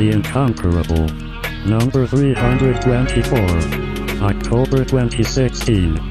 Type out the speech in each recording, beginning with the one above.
The Incomparable. Number 324. October 2016.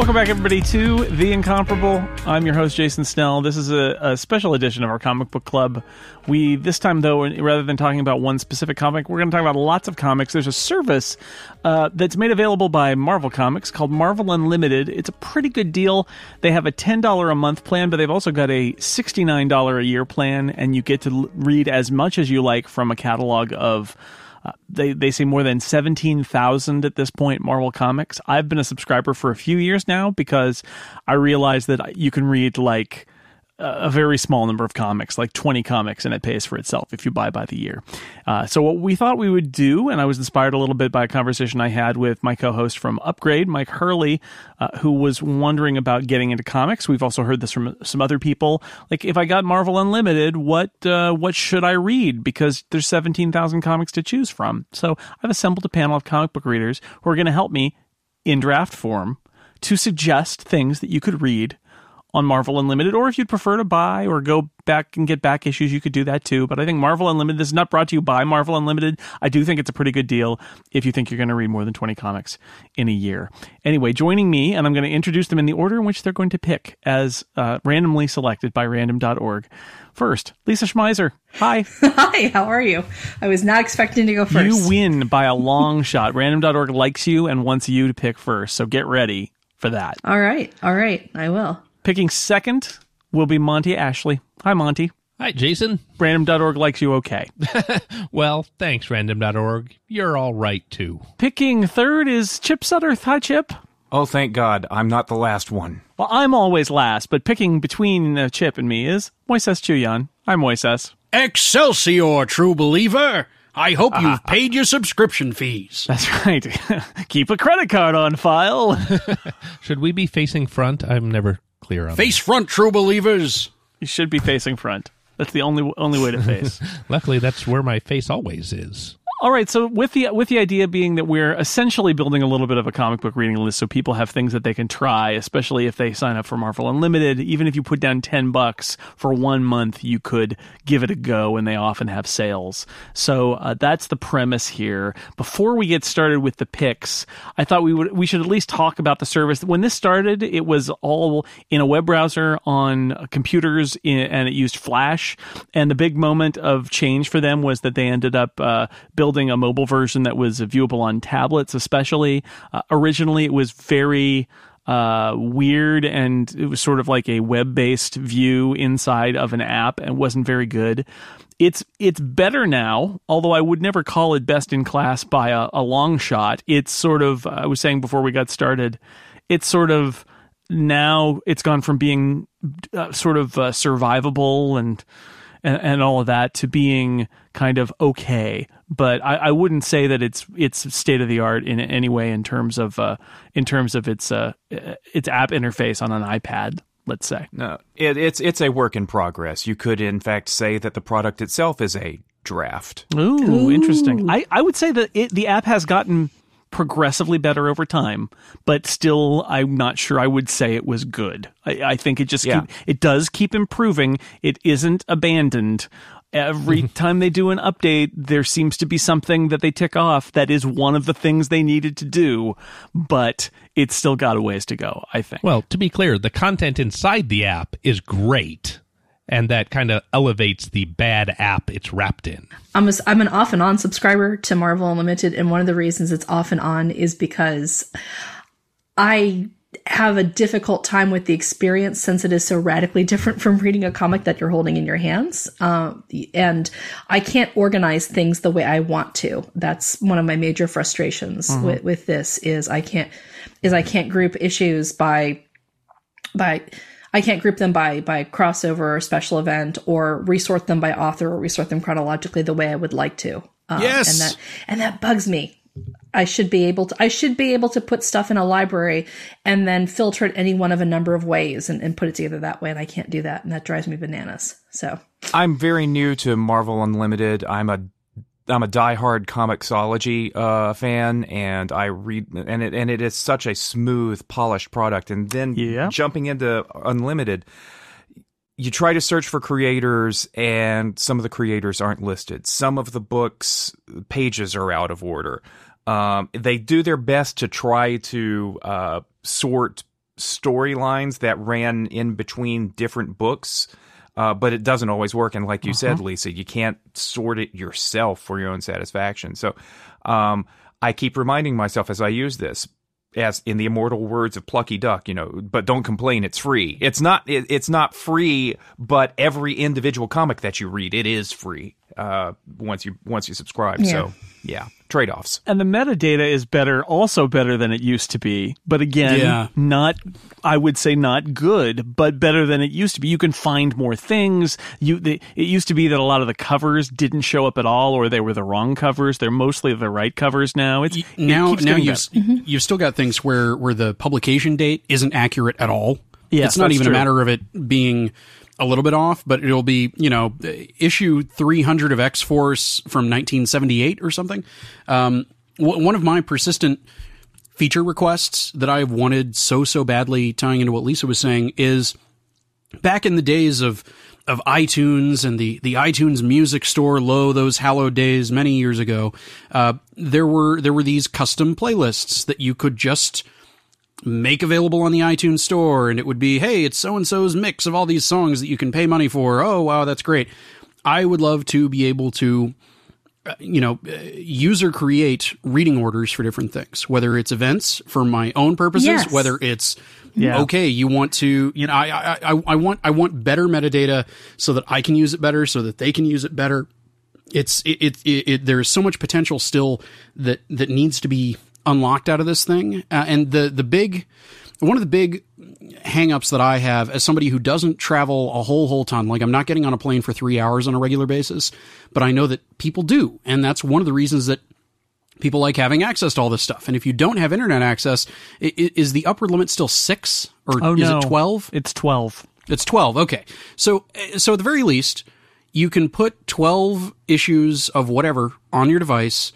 Welcome back, everybody, to The Incomparable. I'm your host, Jason Snell. This is a, a, special edition of our comic book club. We, this time, though, rather than talking about one specific comic, we're going to talk about lots of comics. There's a service uh, that's made available by Marvel Comics called Marvel Unlimited. It's a pretty good deal. They have a $10 a month plan, but they've also got a $69 a year plan, and you get to read as much as you like from a catalog of uh, they they say more than seventeen thousand at this point. Marvel Comics. I've been a subscriber for a few years now because I realized that you can read like a very small number of comics, like 20 comics, and it pays for itself if you buy by the year. Uh, so, what we thought we would do, and I was inspired a little bit by a conversation I had with my co host from Upgrade, Mike Hurley, uh, who was wondering about getting into comics. We've also heard this from some other people. Like, if I got Marvel Unlimited, what, uh, what should I read? Because there's 17,000 comics to choose from. So, I've assembled a panel of comic book readers who are going to help me in draft form to suggest things that you could read on Marvel Unlimited, or if you'd prefer to buy or go back and get back issues, you could do that too. But I think Marvel Unlimited this is not brought to you by Marvel Unlimited. I do think it's a pretty good deal if you think you're going to read more than 20 comics in a year. Anyway, joining me, and I'm going to introduce them in the order in which they're going to pick as uh, randomly selected by random.org. First, Lisa Schmeiser. Hi. Hi, how are you? I was not expecting to go first. You win by a long shot. Random.org likes you and wants you to pick first, so get ready for that. All right. All right. I will. Picking second will be Monty Ashley. Hi, Monty. Hi, Jason. Random.org likes you okay. well, thanks, random.org. You're all right, too. Picking third is Chip Sudderth. Hi, Chip. Oh, thank God. I'm not the last one. Well, I'm always last, but picking between uh, Chip and me is Moises Chiullan. Hi, Moises. Excelsior, true believer. I hope you've uh, paid your subscription fees. That's right. Keep a credit card on file. Should we be facing front? I'm never clear on Face that. front, true believers. You should be facing front. That's the only only way to face. Luckily, that's where my face always is. All right, so with the with the idea being that we're essentially building a little bit of a comic book reading list, so people have things that they can try, especially if they sign up for Marvel Unlimited. Even if you put down ten bucks for one month, you could give it a go, and they often have sales. So uh, that's the premise here. Before we get started with the picks, I thought we would we should at least talk about the service. When this started, it was all in a web browser on computers, in, and it used Flash. And the big moment of change for them was that they ended up uh, building building a mobile version that was viewable on tablets, especially. Uh, originally, it was very uh, weird and it was sort of like a web based view inside of an app and wasn't very good. It's it's better now, although I would never call it best in class by a, a long shot. It's sort of I was saying before we got started, it's sort of now it's gone from being uh, sort of uh, survivable and, and and all of that to being kind of okay but I, I, wouldn't say that it's it's state of the art in any way in terms of uh, in terms of its uh, its app interface on an iPad. Let's say no, it, it's it's a work in progress. You could in fact say that the product itself is a draft. Ooh, Ooh. interesting. I, I would say that it, the app has gotten progressively better over time, but still, I'm not sure I would say it was good. I, I think it just yeah. keep, it does keep improving. It isn't abandoned every time they do an update, there seems to be something that they tick off that is one of the things they needed to do, but it's still got a ways to go, I think. Well, to be clear, the content inside the app is great. And that kind of elevates the bad app it's wrapped in. I'm, a, I'm an off and on subscriber to Marvel Unlimited. And one of the reasons it's off and on is because I have a difficult time with the experience since it is so radically different from reading a comic that you're holding in your hands. Uh, and I can't organize things the way I want to. That's one of my major frustrations mm-hmm. with, with this is I can't, is I can't group issues by, by, I can't group them by, by crossover or special event or resort them by author or resort them chronologically the way I would like to. Um, yes. And that, and that bugs me I should be able to I should be able to put stuff in a library and then filter it any one of a number of ways and, and put it together that way and I can't do that and that drives me bananas. So I'm very new to Marvel Unlimited. I'm a I'm a diehard Comixology uh, fan, and I read and it and it is such a smooth, polished product. And then yeah. jumping into Unlimited, you try to search for creators, and some of the creators aren't listed. Some of the books pages are out of order. Um, they do their best to try to uh, sort storylines that ran in between different books. Uh, but it doesn't always work. And like you said, Lisa, you can't sort it yourself for your own satisfaction. So um, I keep reminding myself as I use this, as in the immortal words of Plucky Duck, you know, but don't complain, it's free. It's not. It, it's not free, but every individual comic that you read, it is free uh, once you once you subscribe. Yeah. So yeah, trade offs. and the metadata is better, also better than it used to be. But again, Yeah. not, I would say not good, but better than it used to be. You can find more things. You, the, it used to be that a lot of the covers didn't show up at all, or they were the wrong covers. They're mostly the right covers now. It's it now keeps now you've better. you've still got things where where the publication date isn't accurate at all. Yes, it's not even true. a matter of it being a little bit off, but it'll be you know issue three hundred of X Force from nineteen seventy eight or something. Um, w- one of my persistent feature requests that I've wanted so so badly, tying into what Lisa was saying, is back in the days of of iTunes and the the iTunes Music Store, lo those hallowed days many years ago, uh, there were there were these custom playlists that you could just make available on the iTunes Store, and it would be, hey, it's so and so's mix of all these songs that you can pay money for. Oh wow, that's great. I would love to be able to uh, you know, uh, user create reading orders for different things, whether it's events for my own purposes, Yes. whether it's Yeah. okay, you want to, you know, I, I, I, I want, I want better metadata so that I can use it better, so that they can use it better. It's, it, it, it, it there's so much potential still that, that needs to be unlocked out of this thing. Uh, and the, the big, one of the big hangups that I have as somebody who doesn't travel a whole whole ton, like I'm not getting on a plane for three hours on a regular basis, but I know that people do, and that's one of the reasons that people like having access to all this stuff. And if you don't have internet access, is the upper limit still six or Oh, is no. it twelve? It's 12. It's 12. Okay. So so at the very least, you can put 12 issues of whatever on your device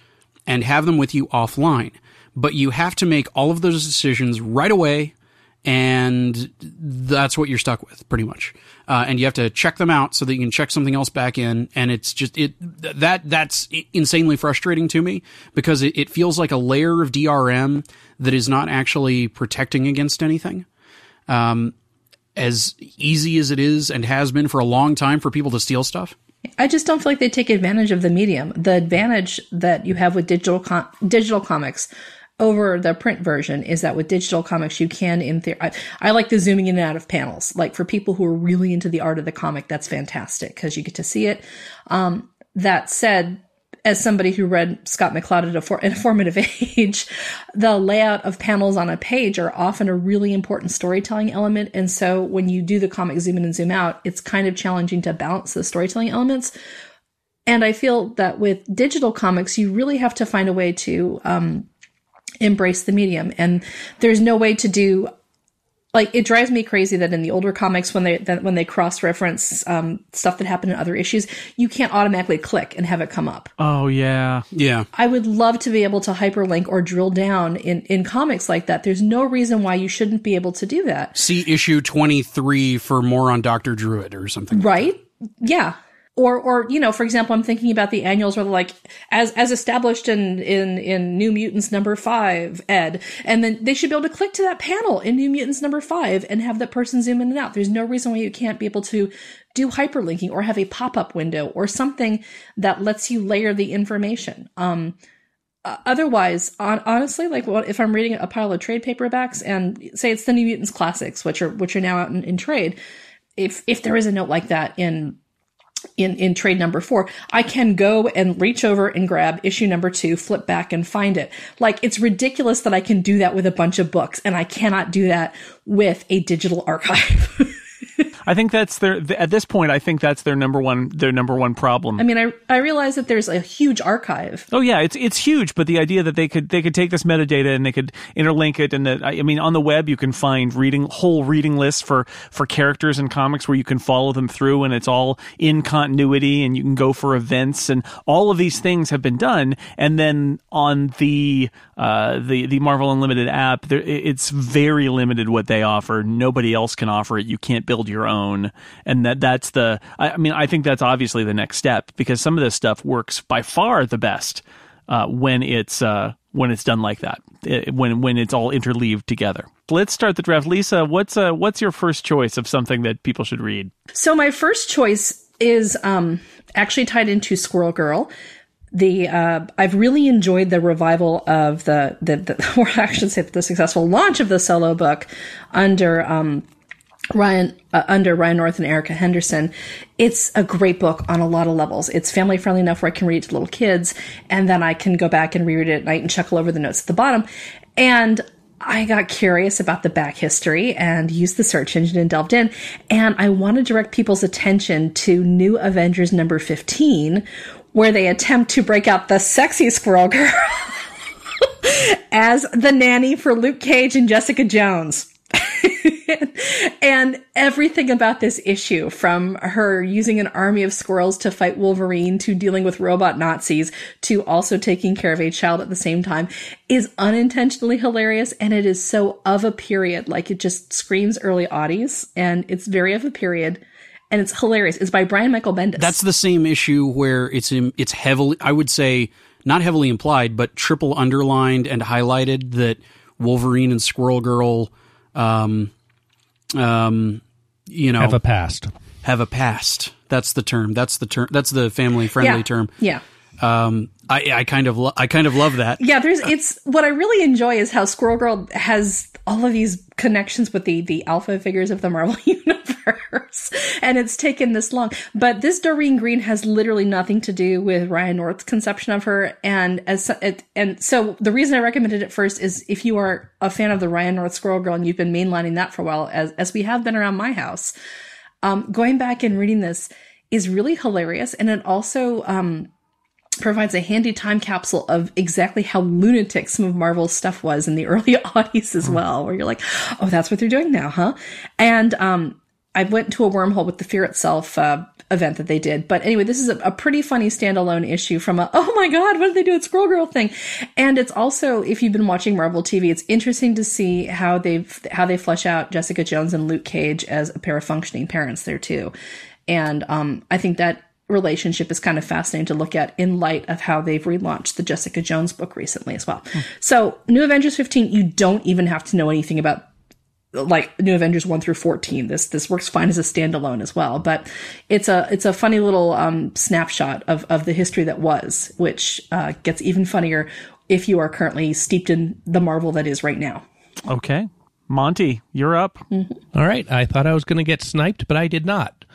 and have them with you offline. But you have to make all of those decisions right away and that's what you're stuck with pretty much. Uh, and you have to check them out so that you can check something else back in and it's just it that that's insanely frustrating to me because it, it feels like a layer of DRM that is not actually protecting against anything as easy as it is and has been for a long time for people to steal stuff. I just don't feel like they take advantage of the medium. The advantage that you have with digital com- digital comics over the print version is that with digital comics you can in theory I, I like the zooming in and out of panels like for people who are really into the art of the comic that's fantastic because you get to see it um, that said as somebody who read Scott McCloud at a, for, at a formative age, the layout of panels on a page are often a really important storytelling element. And so when you do the comic zoom in and zoom out, it's kind of challenging to balance the storytelling elements. And I feel that with digital comics, you really have to find a way to um, embrace the medium. And there's no way to do like it drives me crazy that in the older comics when they that when they cross reference um, stuff that happened in other issues, you can't automatically click and have it come up. Oh, yeah. Yeah. I would love to be able to hyperlink or drill down in, in comics like that. There's no reason why you shouldn't be able to do that. See issue 23 for more on Dr. Druid or something. Right? Yeah. Or, or, you know, for example, I'm thinking about the annuals where like, as, as established in, in, in New Mutants number five, Ed, and then they should be able to click to that panel in New Mutants number five and have that person zoom in and out. There's no reason why you can't be able to do hyperlinking or have a pop-up window or something that lets you layer the information. Um, otherwise, on, honestly, like what if I'm reading a pile of trade paperbacks and say it's the New Mutants classics, which are which are now out in, in trade, if if there is a note like that in in in trade number four, I can go and reach over and grab issue number two, flip back and find it. Like it's ridiculous that I can do that with a bunch of books, and I cannot do that with a digital archive. I think that's their at this point. I think that's their number one their number one problem. I mean, I I realize that there's a huge archive. Oh yeah, it's it's huge, but the idea that they could they could take this metadata and they could interlink it, and that I I mean, on the web you can find reading whole reading lists for for characters in comics where you can follow them through, and it's all in continuity, and you can go for events, and all of these things have been done. And then on the uh, the the Marvel Unlimited app, it's very limited what they offer. Nobody else can offer it. You can't build your own, and that that's the. I, I mean, I think that's obviously the next step because some of this stuff works by far the best uh, when it's uh, when it's done like that, it, when when it's all interleaved together. Let's start the draft. Lisa, what's uh, what's your first choice of something that people should read? So my first choice is um, actually tied into Squirrel Girl. The uh, I've really enjoyed the revival of the the, the or I should say the successful launch of the solo book under um, Ryan uh, under Ryan North and Erica Henderson. It's a great book on a lot of levels. It's family friendly enough where I can read it to little kids, and then I can go back and reread it at night and chuckle over the notes at the bottom. And I got curious about the back history and used the search engine and delved in. And I want to direct people's attention to New Avengers number 15, where they attempt to break out the sexy squirrel girl as the nanny for Luke Cage and Jessica Jones. and everything about this issue, from her using an army of squirrels to fight Wolverine to dealing with robot Nazis to also taking care of a child at the same time, is unintentionally hilarious. And it is so of a period. Like it just screams early oddies and it's very of a period. And it's hilarious. It's by Brian Michael Bendis. That's the same issue where it's in, it's heavily, I would say, not heavily implied, but triple underlined and highlighted that Wolverine and Squirrel Girl um, um, you know, Have a past. have a past. That's the term. That's the term. That's the family friendly yeah. term. Yeah. Um, I, I kind of, lo- I kind of love that. Yeah, there's it's what I really enjoy is how Squirrel Girl has all of these connections with the the alpha figures of the Marvel universe, and it's taken this long. But this Doreen Green has literally nothing to do with Ryan North's conception of her, and as it, and so the reason I recommended it first is if you are a fan of the Ryan North Squirrel Girl and you've been mainlining that for a while, as as we have been around my house, um, going back and reading this is really hilarious, and it also um provides a handy time capsule of exactly how lunatic some of Marvel's stuff was in the early oddies as well, where you're like, oh, that's what they're doing now, huh? And um, I went to a wormhole with the Fear Itself uh, event that they did. But anyway, this is a, a, pretty funny standalone issue from a, oh my God, what did they do at Squirrel Girl thing? And it's also, if you've been watching Marvel TV, it's interesting to see how they've, how they flesh out Jessica Jones and Luke Cage as a pair of functioning parents there too. And um, I think that relationship is kind of fascinating to look at in light of how they've relaunched the Jessica Jones book recently as well. Mm. So, New Avengers 15, you don't even have to know anything about like New Avengers 1 through 14. This this works fine as a standalone as well, but it's a it's a funny little um, snapshot of of the history that was, which uh, gets even funnier if you are currently steeped in the Marvel that is right now. Okay. Monty, you're up. Mm-hmm. All right. I thought I was going to get sniped, but I did not.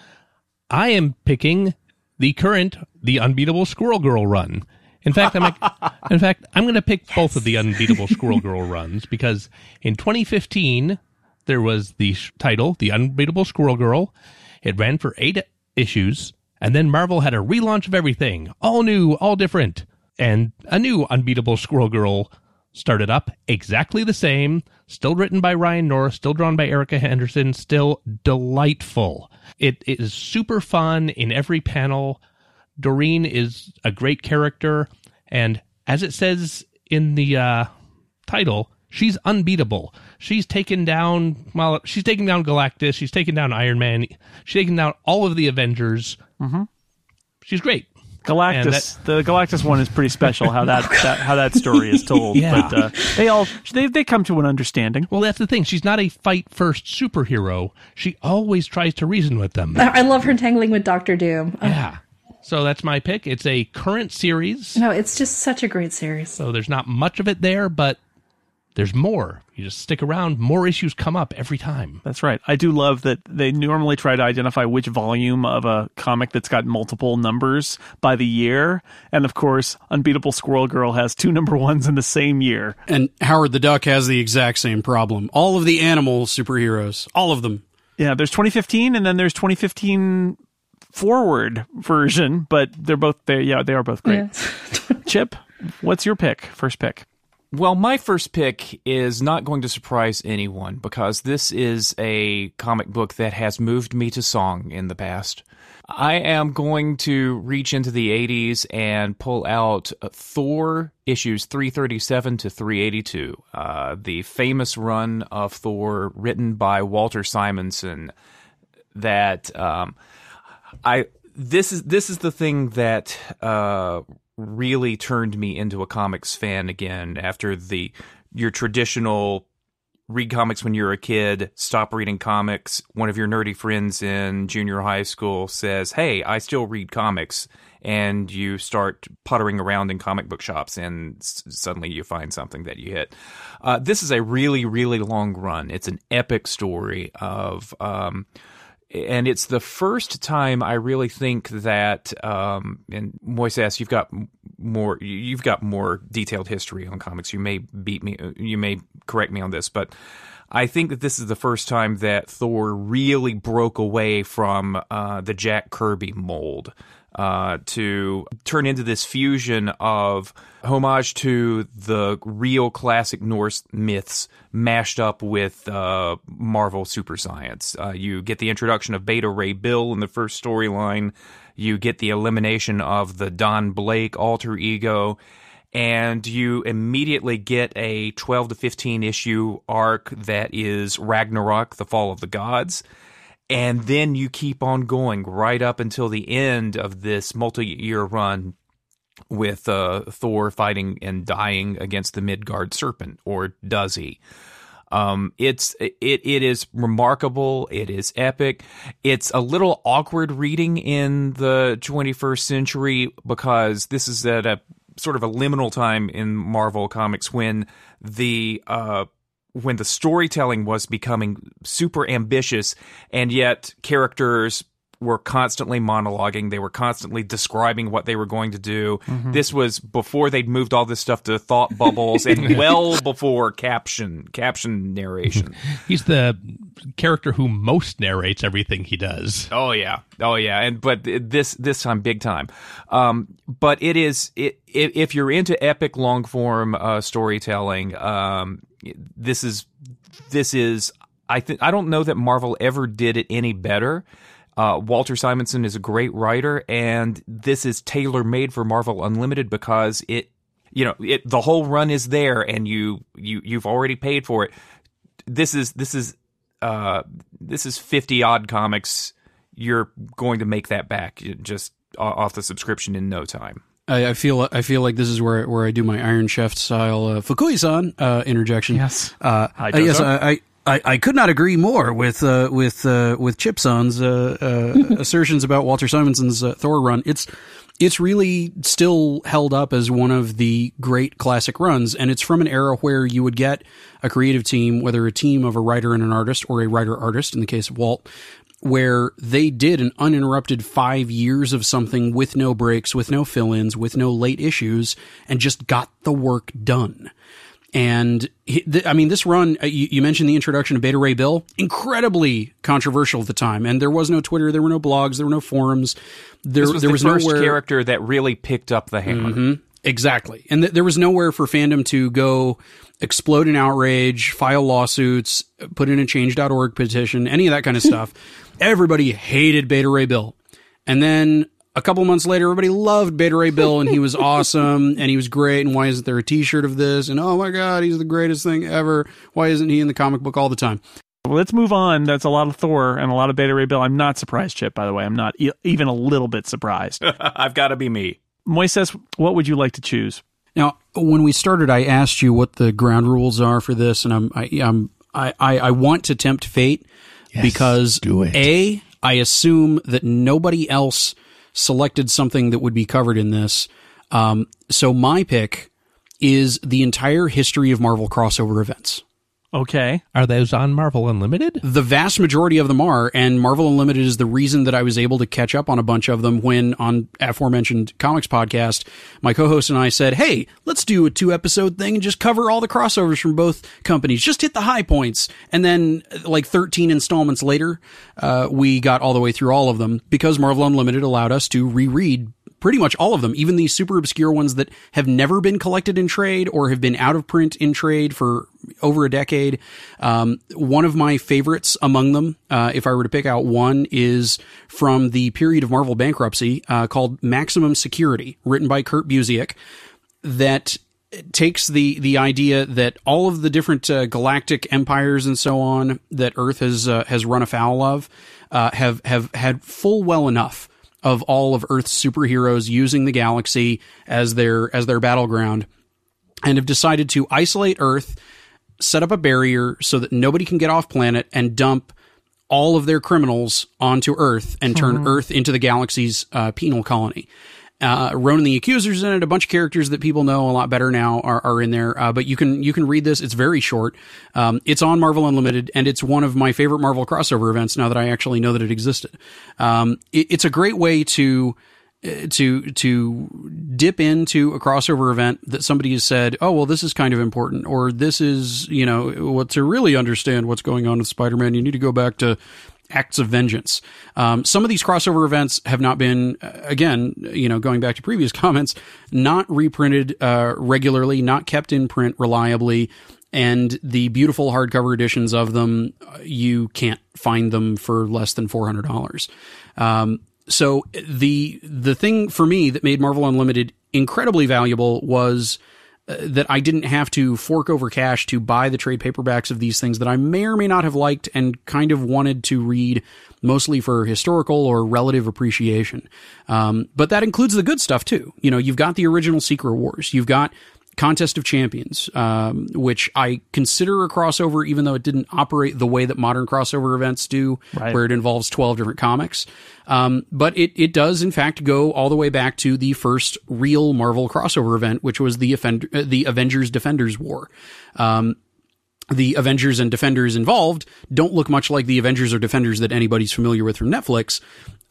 I am picking the current The Unbeatable Squirrel Girl run. In fact, I'm in fact I'm going to pick yes. both of the Unbeatable Squirrel Girl runs because in 2015 there was the sh- title The Unbeatable Squirrel Girl. It ran for 8 issues and then Marvel had a relaunch of everything, all new, all different, and a new Unbeatable Squirrel Girl started up exactly the same, still written by Ryan North, still drawn by Erica Henderson, still delightful. It is super fun in every panel. Doreen is a great character, and as it says in the uh, title, she's unbeatable. She's taken down well, she's taken down Galactus, she's taken down Iron Man, she's taken down all of the Avengers. Mm-hmm. She's great. Galactus, that, the Galactus one is pretty special. How that, that how that story is told. yeah. But uh, they all they they come to an understanding. Well, that's the thing. She's not a fight first superhero. She always tries to reason with them. I love her tangling with Doctor Doom. Oh. Yeah. So that's my pick. It's a current series. No, it's just such a great series. So there's not much of it there, but there's more. You just stick around, more issues come up every time. That's right. I do love that they normally try to identify which volume of a comic that's got multiple numbers by the year. And of course, Unbeatable Squirrel Girl has two number ones in the same year. And Howard the Duck has the exact same problem. All of the animal superheroes, all of them. Yeah, there's 2015 and then there's 2015 forward version, but they're both they yeah, they are both great. Yeah. Chip, what's your pick? First pick. Well, my first pick is not going to surprise anyone because this is a comic book that has moved me to song in the past. I am going to reach into the 80s and pull out Thor issues 337 to 382, uh, the famous run of Thor written by Walter Simonson. that um, I this is this is the thing that uh, really turned me into a comics fan again after the your traditional read comics when you're a kid, stop reading comics. One of your nerdy friends in junior high school says, Hey, I still read comics. And you start puttering around in comic book shops, and s- suddenly you find something that you hit. Uh, this is a really, really long run. It's an epic story of. Um, and it's the first time I really think that, um, and Moises, you've got more, you've got more detailed history on comics. You may beat me, you may correct me on this, but I think that this is the first time that Thor really broke away from uh, the Jack Kirby mold. Uh, to turn into this fusion of homage to the real classic Norse myths mashed up with uh, Marvel super science. Uh, you get the introduction of Beta Ray Bill in the first storyline. You get the elimination of the Don Blake alter ego. And you immediately get a 12 to 15 issue arc that is Ragnarok, the fall of the gods and then you keep on going right up until the end of this multi-year run with uh, Thor fighting and dying against the Midgard serpent, or does he? Um, it's it it is remarkable. It is epic. It's a little awkward reading in the 21st century because this is at a sort of a liminal time in Marvel comics when the uh, when the storytelling was becoming super ambitious and yet characters were constantly monologuing they were constantly describing what they were going to do this was before they'd moved all this stuff to thought bubbles and well before caption caption narration He's the character who most narrates everything he does. Oh yeah, oh yeah, and but this this time big time. Um, but it is it if, if you're into epic long form uh, storytelling, um, this is this is I think I don't know that Marvel ever did it any better. Uh, Walter Simonson is a great writer, and this is tailor made for Marvel Unlimited because it, you know, it the whole run is there, and you you you've already paid for it. This is this is uh, this is 50 odd comics. You're going to make that back just off the subscription in no time. I, I feel I feel like this is where where I do my Iron Chef style uh, Fukui-san uh, interjection. Yes. Uh, Hi, uh, yes, Jojo. I, I I could not agree more with uh, with uh, with Chipson's uh, uh, assertions about Walter Simonson's uh, Thor run. It's it's really still held up as one of the great classic runs, and it's from an era where you would get a creative team, whether a team of a writer and an artist, or a writer artist in the case of Walt, where they did an uninterrupted five years of something with no breaks, with no fill ins, with no late issues, and just got the work done. And he, th- I mean, this run, uh, you, you mentioned the introduction of Beta Ray Bill, incredibly controversial at the time. And there was no Twitter, there were no blogs, there were no forums. There, This was there the was first nowhere. character that really picked up the hammer. Exactly. And th- there was nowhere for fandom to go explode in outrage, file lawsuits, put in a change.org petition, any of that kind of stuff. Everybody hated Beta Ray Bill. And then a couple months later, everybody loved Beta Ray Bill and he was awesome and he was great. And why isn't there a t shirt of this? And oh my God, he's the greatest thing ever. Why isn't he in the comic book all the time? Well, let's move on. That's a lot of Thor and a lot of Beta Ray Bill. I'm not surprised, Chip, by the way. I'm not e- even a little bit surprised. I've got to be me. Moises, what would you like to choose? Now, when we started, I asked you what the ground rules are for this, and I'm, I, I'm, I, I, I want to tempt fate because do it. a, I assume that nobody else selected something that would be covered in this. Um, so my pick is the entire history of Marvel crossover events. Okay. Are those on Marvel Unlimited? The vast majority of them are, and Marvel Unlimited is the reason that I was able to catch up on a bunch of them when on aforementioned comics podcast, my co-host and I said, Hey, let's do a two episode thing and just cover all the crossovers from both companies. Just hit the high points. And then like 13 installments later, uh, we got all the way through all of them because Marvel Unlimited allowed us to reread pretty much all of them, even these super obscure ones that have never been collected in trade or have been out of print in trade for over a decade. Um, one of my favorites among them, uh, if I were to pick out one, is from the period of Marvel bankruptcy uh, called Maximum Security, written by Kurt Busiek, that takes the the idea that all of the different uh, galactic empires and so on that Earth has uh, has run afoul of uh, have have had full well enough of all of Earth's superheroes using the galaxy as their as their battleground, and have decided to isolate Earth, set up a barrier so that nobody can get off planet, and dump all of their criminals onto Earth and turn Earth into the galaxy's uh, penal colony. Uh, Ronan the Accuser's in it. A bunch of characters that people know a lot better now are, are in there. Uh, but you can you can read this. It's very short. Um, it's on Marvel Unlimited, and it's one of my favorite Marvel crossover events. Now that I actually know that it existed, um, it, it's a great way to uh, to to dip into a crossover event that somebody has said, oh well, this is kind of important, or this is you know what to really understand what's going on with Spider-Man. You need to go back to acts of vengeance. Um, some of these crossover events have not been, uh, again, you know, going back to previous comments, not reprinted uh, regularly, not kept in print reliably. And the beautiful hardcover editions of them, uh, you can't find them for less than four hundred dollars. Um, so the the thing for me that made Marvel Unlimited incredibly valuable was that I didn't have to fork over cash to buy the trade paperbacks of these things that I may or may not have liked and kind of wanted to read mostly for historical or relative appreciation. Um, but that includes the good stuff too. You know, you've got the original Secret Wars. You've got Contest of Champions, um, which I consider a crossover, even though it didn't operate the way that modern crossover events do, Right. where it involves 12 different comics. Um, but it, it does, in fact, go all the way back to the first real Marvel crossover event, which was the, Offend- uh, the Avengers Defenders War. Um, the Avengers and Defenders involved don't look much like the Avengers or Defenders that anybody's familiar with from Netflix.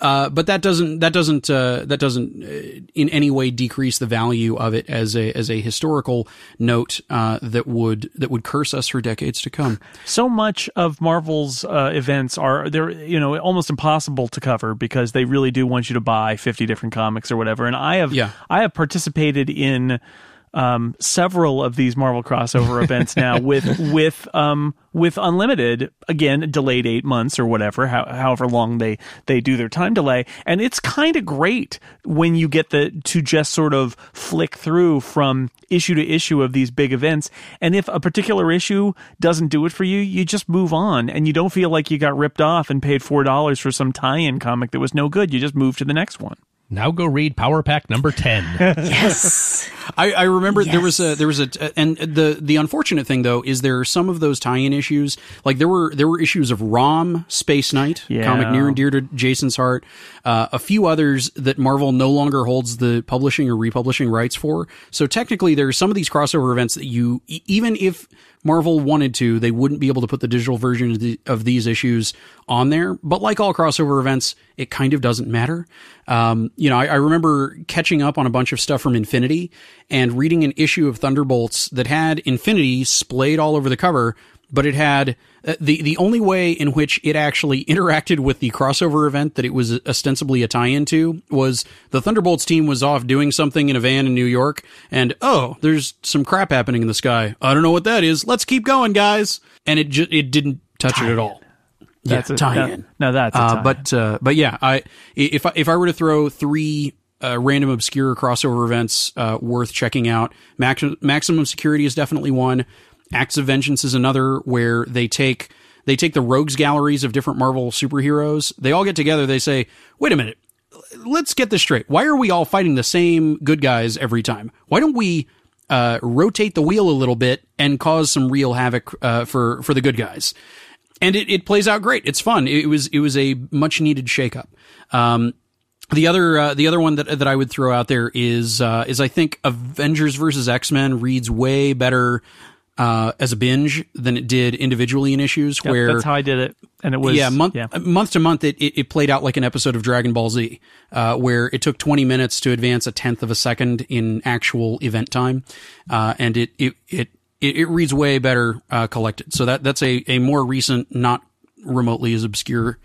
Uh, but that doesn't that doesn't uh, that doesn't uh, in any way decrease the value of it as a as a historical note uh, that would that would curse us for decades to come. so much of Marvel's uh, events are they're you know almost impossible to cover because they really do want you to buy 50 different comics or whatever and I have Yeah. I have participated in um, several of these Marvel crossover events now with with um, with unlimited again delayed eight months or whatever how, however long they they do their time delay. And it's kind of great when you get the to just sort of flick through from issue to issue of these big events. And if a particular issue doesn't do it for you you just move on and you don't feel like you got ripped off and paid four dollars for some tie-in comic that was no good. You just move to the next one Now go read Power Pack number 10. Yes. I, I remember there was a there was a and the the unfortunate thing though is there are some of those tie-in issues like there were there were issues of Rom Space Knight Yeah. comic near and dear to Jason's heart uh, a few others that Marvel no longer holds the publishing or republishing rights for so technically there are some of these crossover events that you even if Marvel wanted to they wouldn't be able to put the digital version of, the, of these issues on there. But like all crossover events it kind of doesn't matter. Um, you know I, I remember catching up on a bunch of stuff from Infinity and reading an issue of Thunderbolts that had Infinity splayed all over the cover, but it had uh, the the only way in which it actually interacted with the crossover event that it was ostensibly a tie-in to was the Thunderbolts team was off doing something in a van in New York, and oh, there's some crap happening in the sky. I don't know what that is. Let's keep going, guys. And it ju- it didn't touch it at all. That's yeah, a- tie-in. no- no, that's a uh, but uh, but yeah, I if I, if I were to throw three uh, random obscure crossover events uh, worth checking out, Max, Maximum Security is definitely one. Acts of Vengeance is another where they take they take the rogues galleries of different Marvel superheroes. They all get together. They say, "Wait a minute, let's get this straight. Why are we all fighting the same good guys every time? Why don't we uh, rotate the wheel a little bit and cause some real havoc uh, for for the good guys?" and it, it plays out great. It's fun. It was it was a much needed shakeup. Um, the other uh, the other one that that I would throw out there is uh, is I think Avengers versus X Men reads way better uh, as a binge than it did individually in issues. Yep, where that's how I did it and it was yeah, month yeah. month to month, it, it, it played out like an episode of Dragon Ball Z, uh, where it took 20 minutes to advance a tenth of a second in actual event time, uh, and it it it it, it reads way better uh, collected. So that that's a a more recent, not remotely as obscure.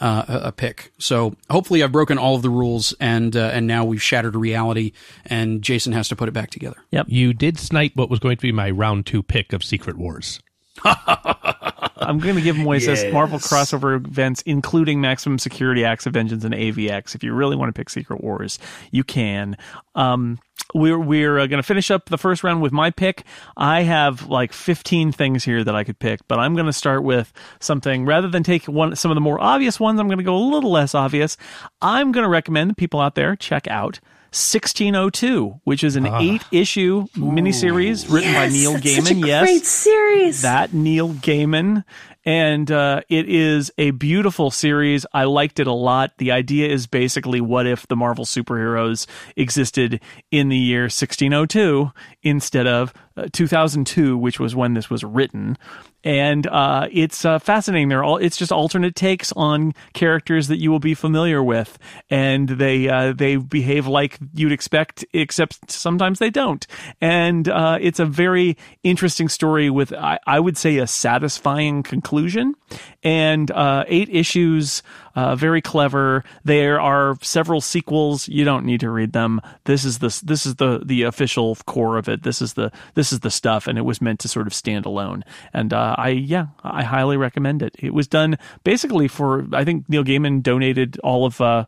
Uh, a, a pick. So hopefully I've broken all of the rules and uh, and now we've shattered reality and Jason has to put it back together. Yep, you did snipe what was going to be my round two pick of Secret Wars. I'm going to give them away. It says Marvel crossover events, including Maximum Security, Acts of Vengeance, and AVX. If you really want to pick Secret Wars, you can. Um, we're we're uh, going to finish up the first round with my pick. I have like 15 things here that I could pick, but I'm going to start with something rather than take one some of the more obvious ones. I'm going to go a little less obvious. I'm going to recommend that people out there check out 1602, which is an eight issue miniseries written by Neil Gaiman. Such a yes, great series. that Neil Gaiman. And uh, it is a beautiful series. I liked it a lot. The idea is basically what if the Marvel superheroes existed in the year 1602 instead of uh, 2002, which was when this was written. And uh, it's uh, fascinating. They're all it's just alternate takes on characters that you will be familiar with, and they uh, they behave like you'd expect, except sometimes they don't. And uh, it's a very interesting story with I, I would say a satisfying conclusion, and uh, eight issues. Uh, very clever. There are several sequels. You don't need to read them. This is the this is the the official core of it. This is the this is the stuff, and it was meant to sort of stand alone. And uh, I yeah, I highly recommend it. It was done basically for I think Neil Gaiman donated all of uh,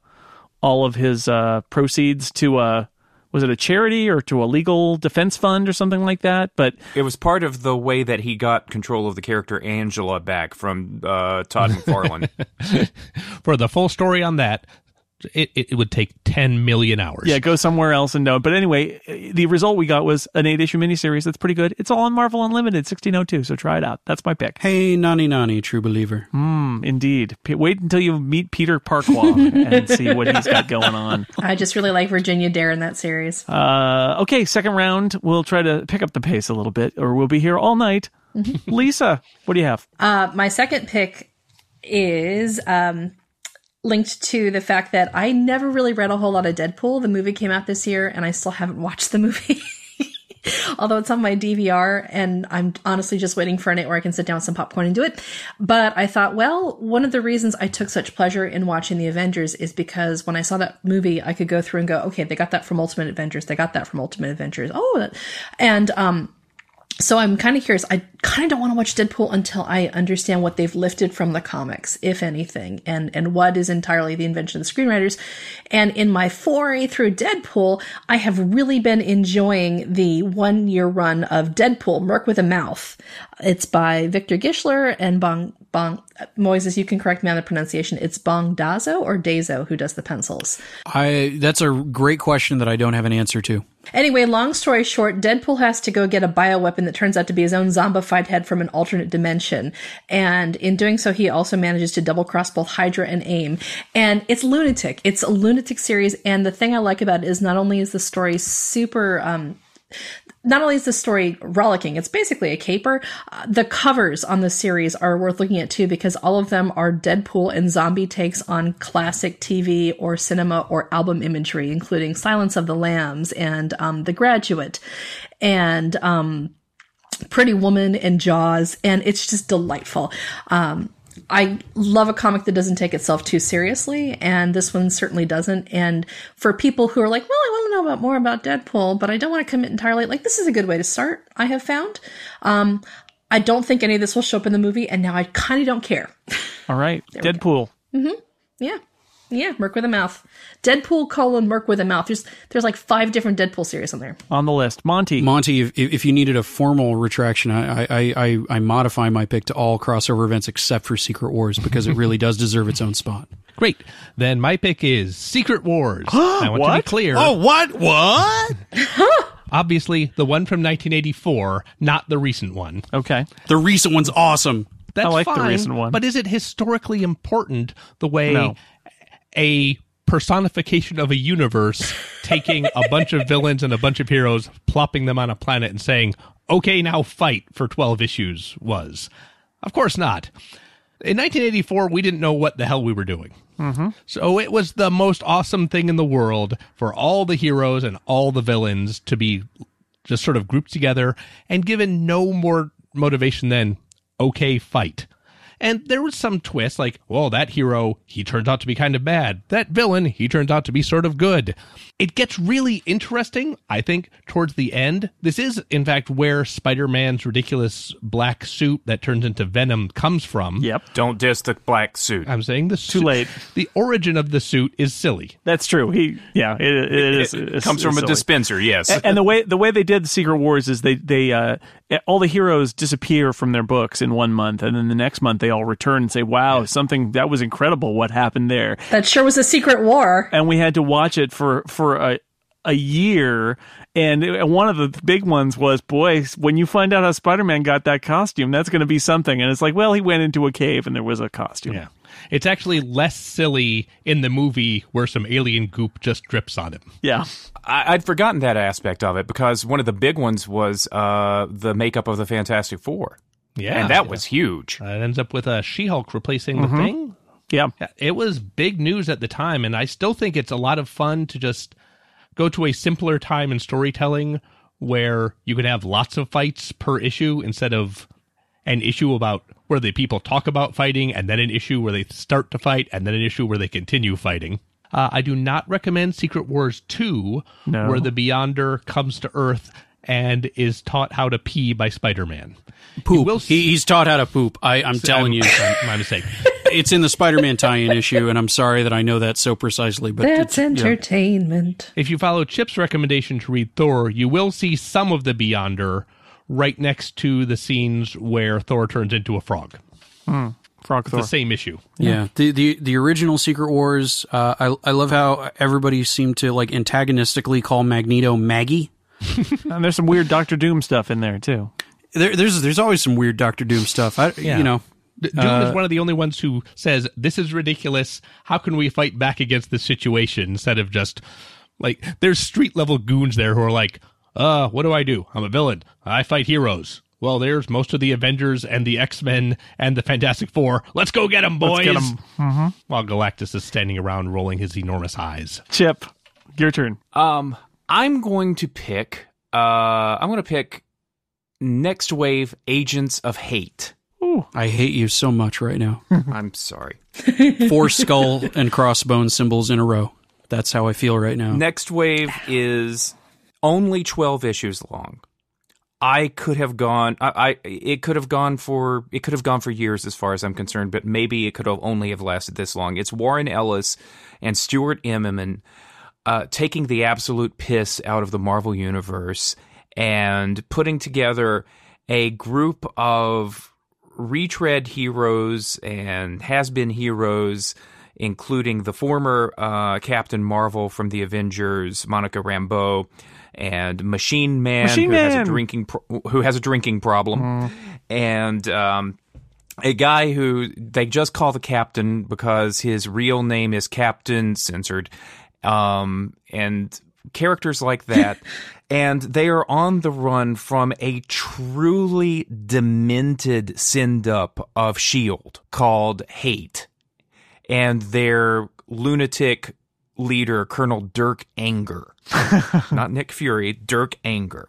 all of his uh, proceeds to a was it a charity or to a legal defense fund or something like that. But It was part of the way that he got control of the character Angela back from uh, Todd McFarlane. For the full story on that, it, it, it would take 10 million hours. Yeah, go somewhere else and know. But anyway, the result we got was an eight issue miniseries that's pretty good. It's all on Marvel Unlimited, 1602. So try it out. That's my pick. Hey, nani nani, true believer. Mm, indeed. P- wait until you meet Peter Parquagh and see what he's got going on. I just really like Virginia Dare in that series. Uh, okay, second round. We'll try to pick up the pace a little bit, or we'll be here all night. Lisa, what do you have? Uh, my second pick is um, linked to the fact that I never really read a whole lot of Deadpool. The movie came out this year, and I still haven't watched the movie. Although it's on my DVR, and I'm honestly just waiting for a night where I can sit down with some popcorn and do it. But I thought, well, one of the reasons I took such pleasure in watching the Avengers is because when I saw that movie, I could go through and go, okay, they got that from Ultimate Avengers, they got that from Ultimate Avengers. Oh, and um, so I'm kind of curious. I kind of don't want to watch Deadpool until I understand what they've lifted from the comics, if anything, and and what is entirely the invention of the screenwriters. And in my foray through Deadpool, I have really been enjoying the one year run of Deadpool, Merc with a Mouth. It's by Victor Gischler and Bong Bong Moises. You can correct me on the pronunciation. It's Bong Dazo or Dazo who does the pencils. I that's a great question that I don't have an answer to. Anyway, long story short, Deadpool has to go get a bioweapon that turns out to be his own zombified head from an alternate dimension. And in doing so, he also manages to double cross both Hydra and AIM. And it's lunatic. It's a lunatic series. And the thing I like about it is not only is the story super, um, not only is the story rollicking, it's basically a caper. Uh, the covers on the series are worth looking at too because all of them are Deadpool and zombie takes on classic TV or cinema or album imagery, including Silence of the Lambs and um, The Graduate and um, Pretty Woman and Jaws, and it's just delightful. Um, I love a comic that doesn't take itself too seriously, and this one certainly doesn't. And for people who are like, well, I want to know about more about Deadpool, but I don't want to commit entirely, like, this is a good way to start, I have found. Um, I don't think any of this will show up in the movie, and now I kind of don't care. All right, Deadpool. Mm-hmm. Yeah. Yeah, Merc with a Mouth. Deadpool colon Merc with a Mouth. There's there's like five different Deadpool series on there. on the list. Monty. Monty, if, if you needed a formal retraction, I, I, I, I modify my pick to all crossover events except for Secret Wars because it really does deserve its own spot. Great. Then my pick is Secret Wars. I want to be clear. Oh, what? What? Obviously, the one from 1984, not the recent one. okay. The recent one's awesome. That's I like the recent one. But is it historically important the way No. A personification of a universe taking a bunch of villains and a bunch of heroes, plopping them on a planet and saying, okay, now fight for 12 issues was? Of course not. In 1984, we didn't know what the hell we were doing. Mm-hmm. So it was the most awesome thing in the world for all the heroes and all the villains to be just sort of grouped together and given no more motivation than okay fight And there was some twist, like, well, that hero, he turns out to be kind of bad. That villain, he turns out to be sort of good. It gets really interesting, I think, towards the end. This is, in fact, where Spider Man's ridiculous black suit that turns into Venom comes from. Yep. Don't diss the black suit. I'm saying the Too late. The origin of the suit is silly. That's true. He, yeah, it, it is. it comes from it's a dispenser, yes. A- and the way the way they did the Secret Wars is they they uh, all the heroes disappear from their books in one month, and then the next month they all return and say, "Wow, something that was incredible! What happened there?" That sure was a secret war. And we had to watch it for for a a year. And one of the big ones was, boy, when you find out how Spider Man got that costume, that's going to be something. And it's like, well, he went into a cave and there was a costume. Yeah. It's actually less silly in the movie where some alien goop just drips on him. Yeah. I, I'd forgotten that aspect of it because one of the big ones was uh, the makeup of the Fantastic Four. Yeah. and that was huge. Uh, it ends up with a She Hulk replacing the thing. Yeah. Yeah, It was big news at the time, and I still think it's a lot of fun to just go to a simpler time in storytelling where you can have lots of fights per issue instead of an issue about where the people talk about fighting and then an issue where they start to fight and then an issue where they continue fighting. Uh, I do not recommend Secret Wars 2, No. where the Beyonder comes to Earth and is taught how to pee by Spider Man. Poop. will he, he's taught how to poop. I, I'm telling you, my mistake. it's in the Spider-Man tie-in issue, and I'm sorry that I know that so precisely. But That's it's, yeah. entertainment. If you follow Chip's recommendation to read Thor, you will see some of the Beyonder right next to the scenes where Thor turns into a frog. Frog Thor. The same issue. Yeah, the the the original Secret Wars. Uh, I I love how everybody seemed to like antagonistically call Magneto Maggie. And there's some weird Doctor Doom stuff in there, too. There, there's there's always some weird Doctor Doom stuff. I Yeah. you know D- Doom is one of the only ones who says, This is ridiculous. How can we fight back against this situation? Instead of just like, there's street level goons there who are like, Uh, what do I do? I'm a villain. I fight heroes. Well, there's most of the Avengers and the X Men and the Fantastic Four. Let's go get them, boys. Let's get 'em. While Galactus is standing around rolling his enormous eyes. Chip, your turn. Um, I'm going to pick. Uh, I'm going to pick Next Wave Agents of Hate. Ooh. I hate you so much right now. I'm sorry. Four skull and crossbone symbols in a row. That's how I feel right now. Next Wave is only 12 issues long. I could have gone. I, I it could have gone for it could have gone for years as far as I'm concerned, but maybe it could have only have lasted this long. It's Warren Ellis and Stuart Immonen uh, taking the absolute piss out of the Marvel universe and putting together a group of retread heroes and has been heroes, including the former uh, Captain Marvel from the Avengers, Monica Rambeau, and Machine Man, Machine who has a drinking pro- who has a drinking problem, and. Um, a guy who they just call the captain because his real name is Captain Censored, um, and characters like that. and they are on the run from a truly demented send up of S.H.I.E.L.D. Called Hate. And their lunatic leader, Colonel Dirk Anger, not Nick Fury, Dirk Anger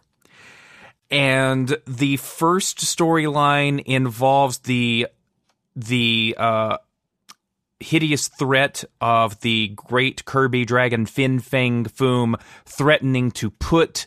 and the first storyline involves the the uh, hideous threat of the great Kirby dragon Fin Fang Foom threatening to put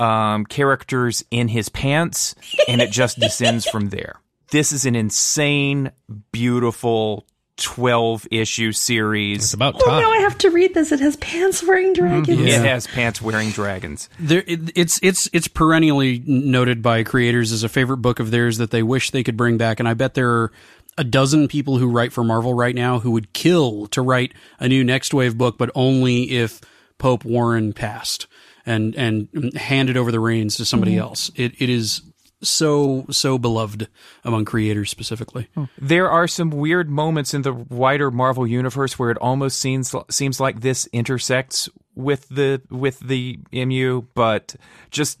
um, characters in his pants, and it just descends from there. This is an insane, beautiful. 12 issue series. It's about Oh, time. now I have to read this. It has pants wearing dragons. It has pants wearing dragons. There, it, it's it's it's perennially noted by creators as a favorite book of theirs that they wish they could bring back, and I bet there are a dozen people who write for Marvel right now who would kill to write a new Next Wave book, but only if Pope Warren passed and and handed over the reins to somebody mm-hmm. else. It it is so so beloved among creators specifically. Hmm. There are some weird moments in the wider Marvel universe where it almost seems seems like this intersects with the with the MU, but just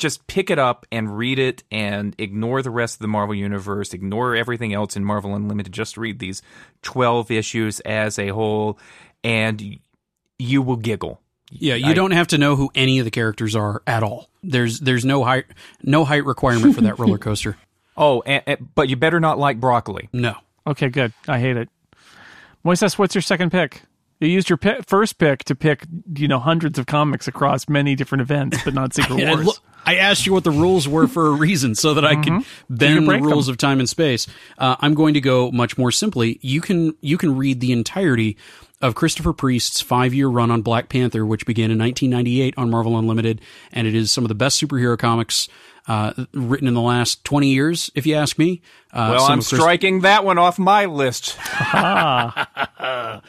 just pick it up and read it and ignore the rest of the Marvel universe, ignore everything else in Marvel Unlimited. Just read these 12 issues as a whole and you will giggle. Yeah, you don't have to know who any of the characters are at all. There's there's no height no height requirement for that roller coaster. Oh, and, and- but you better not like broccoli. No. Okay, good. I hate it. Moises, what's your second pick? You used your pi first pick to pick, you know, hundreds of comics across many different events, but not Secret Yeah, Wars. I asked you what the rules were for a reason, so that I could bend the rules them. of time and space. Uh, I'm going to go much more simply. You can you can read the entirety of Christopher Priest's five year run on Black Panther, which began in 1998 on Marvel Unlimited, and it is some of the best superhero comics uh, written in the last 20 years, if you ask me. Uh, Well, I'm Chris- striking that one off my list.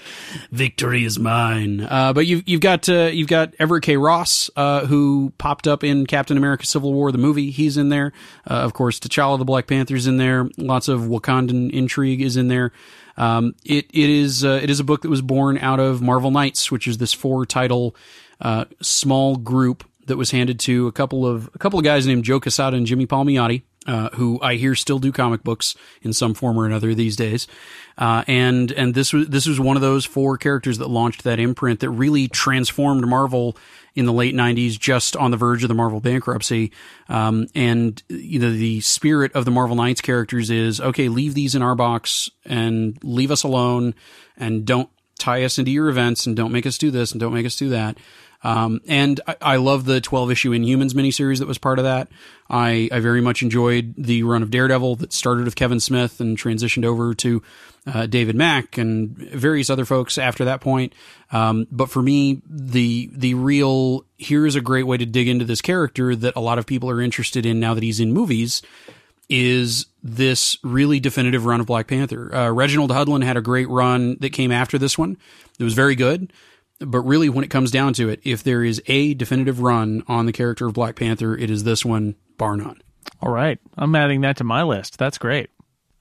Victory is mine. Uh, but you've you've got uh, you've got Everett K. Ross, uh, who popped up in Captain America: Civil War, the movie. He's in there. Uh, of course, T'Challa, the Black Panther's in there. Lots of Wakandan intrigue is in there. Um, it it is uh, it is a book that was born out of Marvel Knights, which is this four title uh, small group that was handed to a couple of a couple of guys named Joe Quesada and Jimmy Palmiotti uh, who I hear still do comic books in some form or another these days. Uh, and and this was this was one of those four characters that launched that imprint that really transformed Marvel in the late '90s, just on the verge of the Marvel bankruptcy. Um, and you know the spirit of the Marvel Knights characters is okay, leave these in our box and leave us alone, and don't tie us into your events, and don't make us do this, and don't make us do that. Um, and I, I love the 12 issue Inhumans miniseries that was part of that. I, I very much enjoyed the run of Daredevil that started with Kevin Smith and transitioned over to uh, David Mack and various other folks after that point. Um, but for me, the the real here's a great way to dig into this character that a lot of people are interested in now that he's in movies is this really definitive run of Black Panther. Uh, Reginald Hudlin had a great run that came after this one. It was very good. But really, when it comes down to it, if there is a definitive run on the character of Black Panther, it is this one, bar none. All right. I'm adding that to my list. That's great.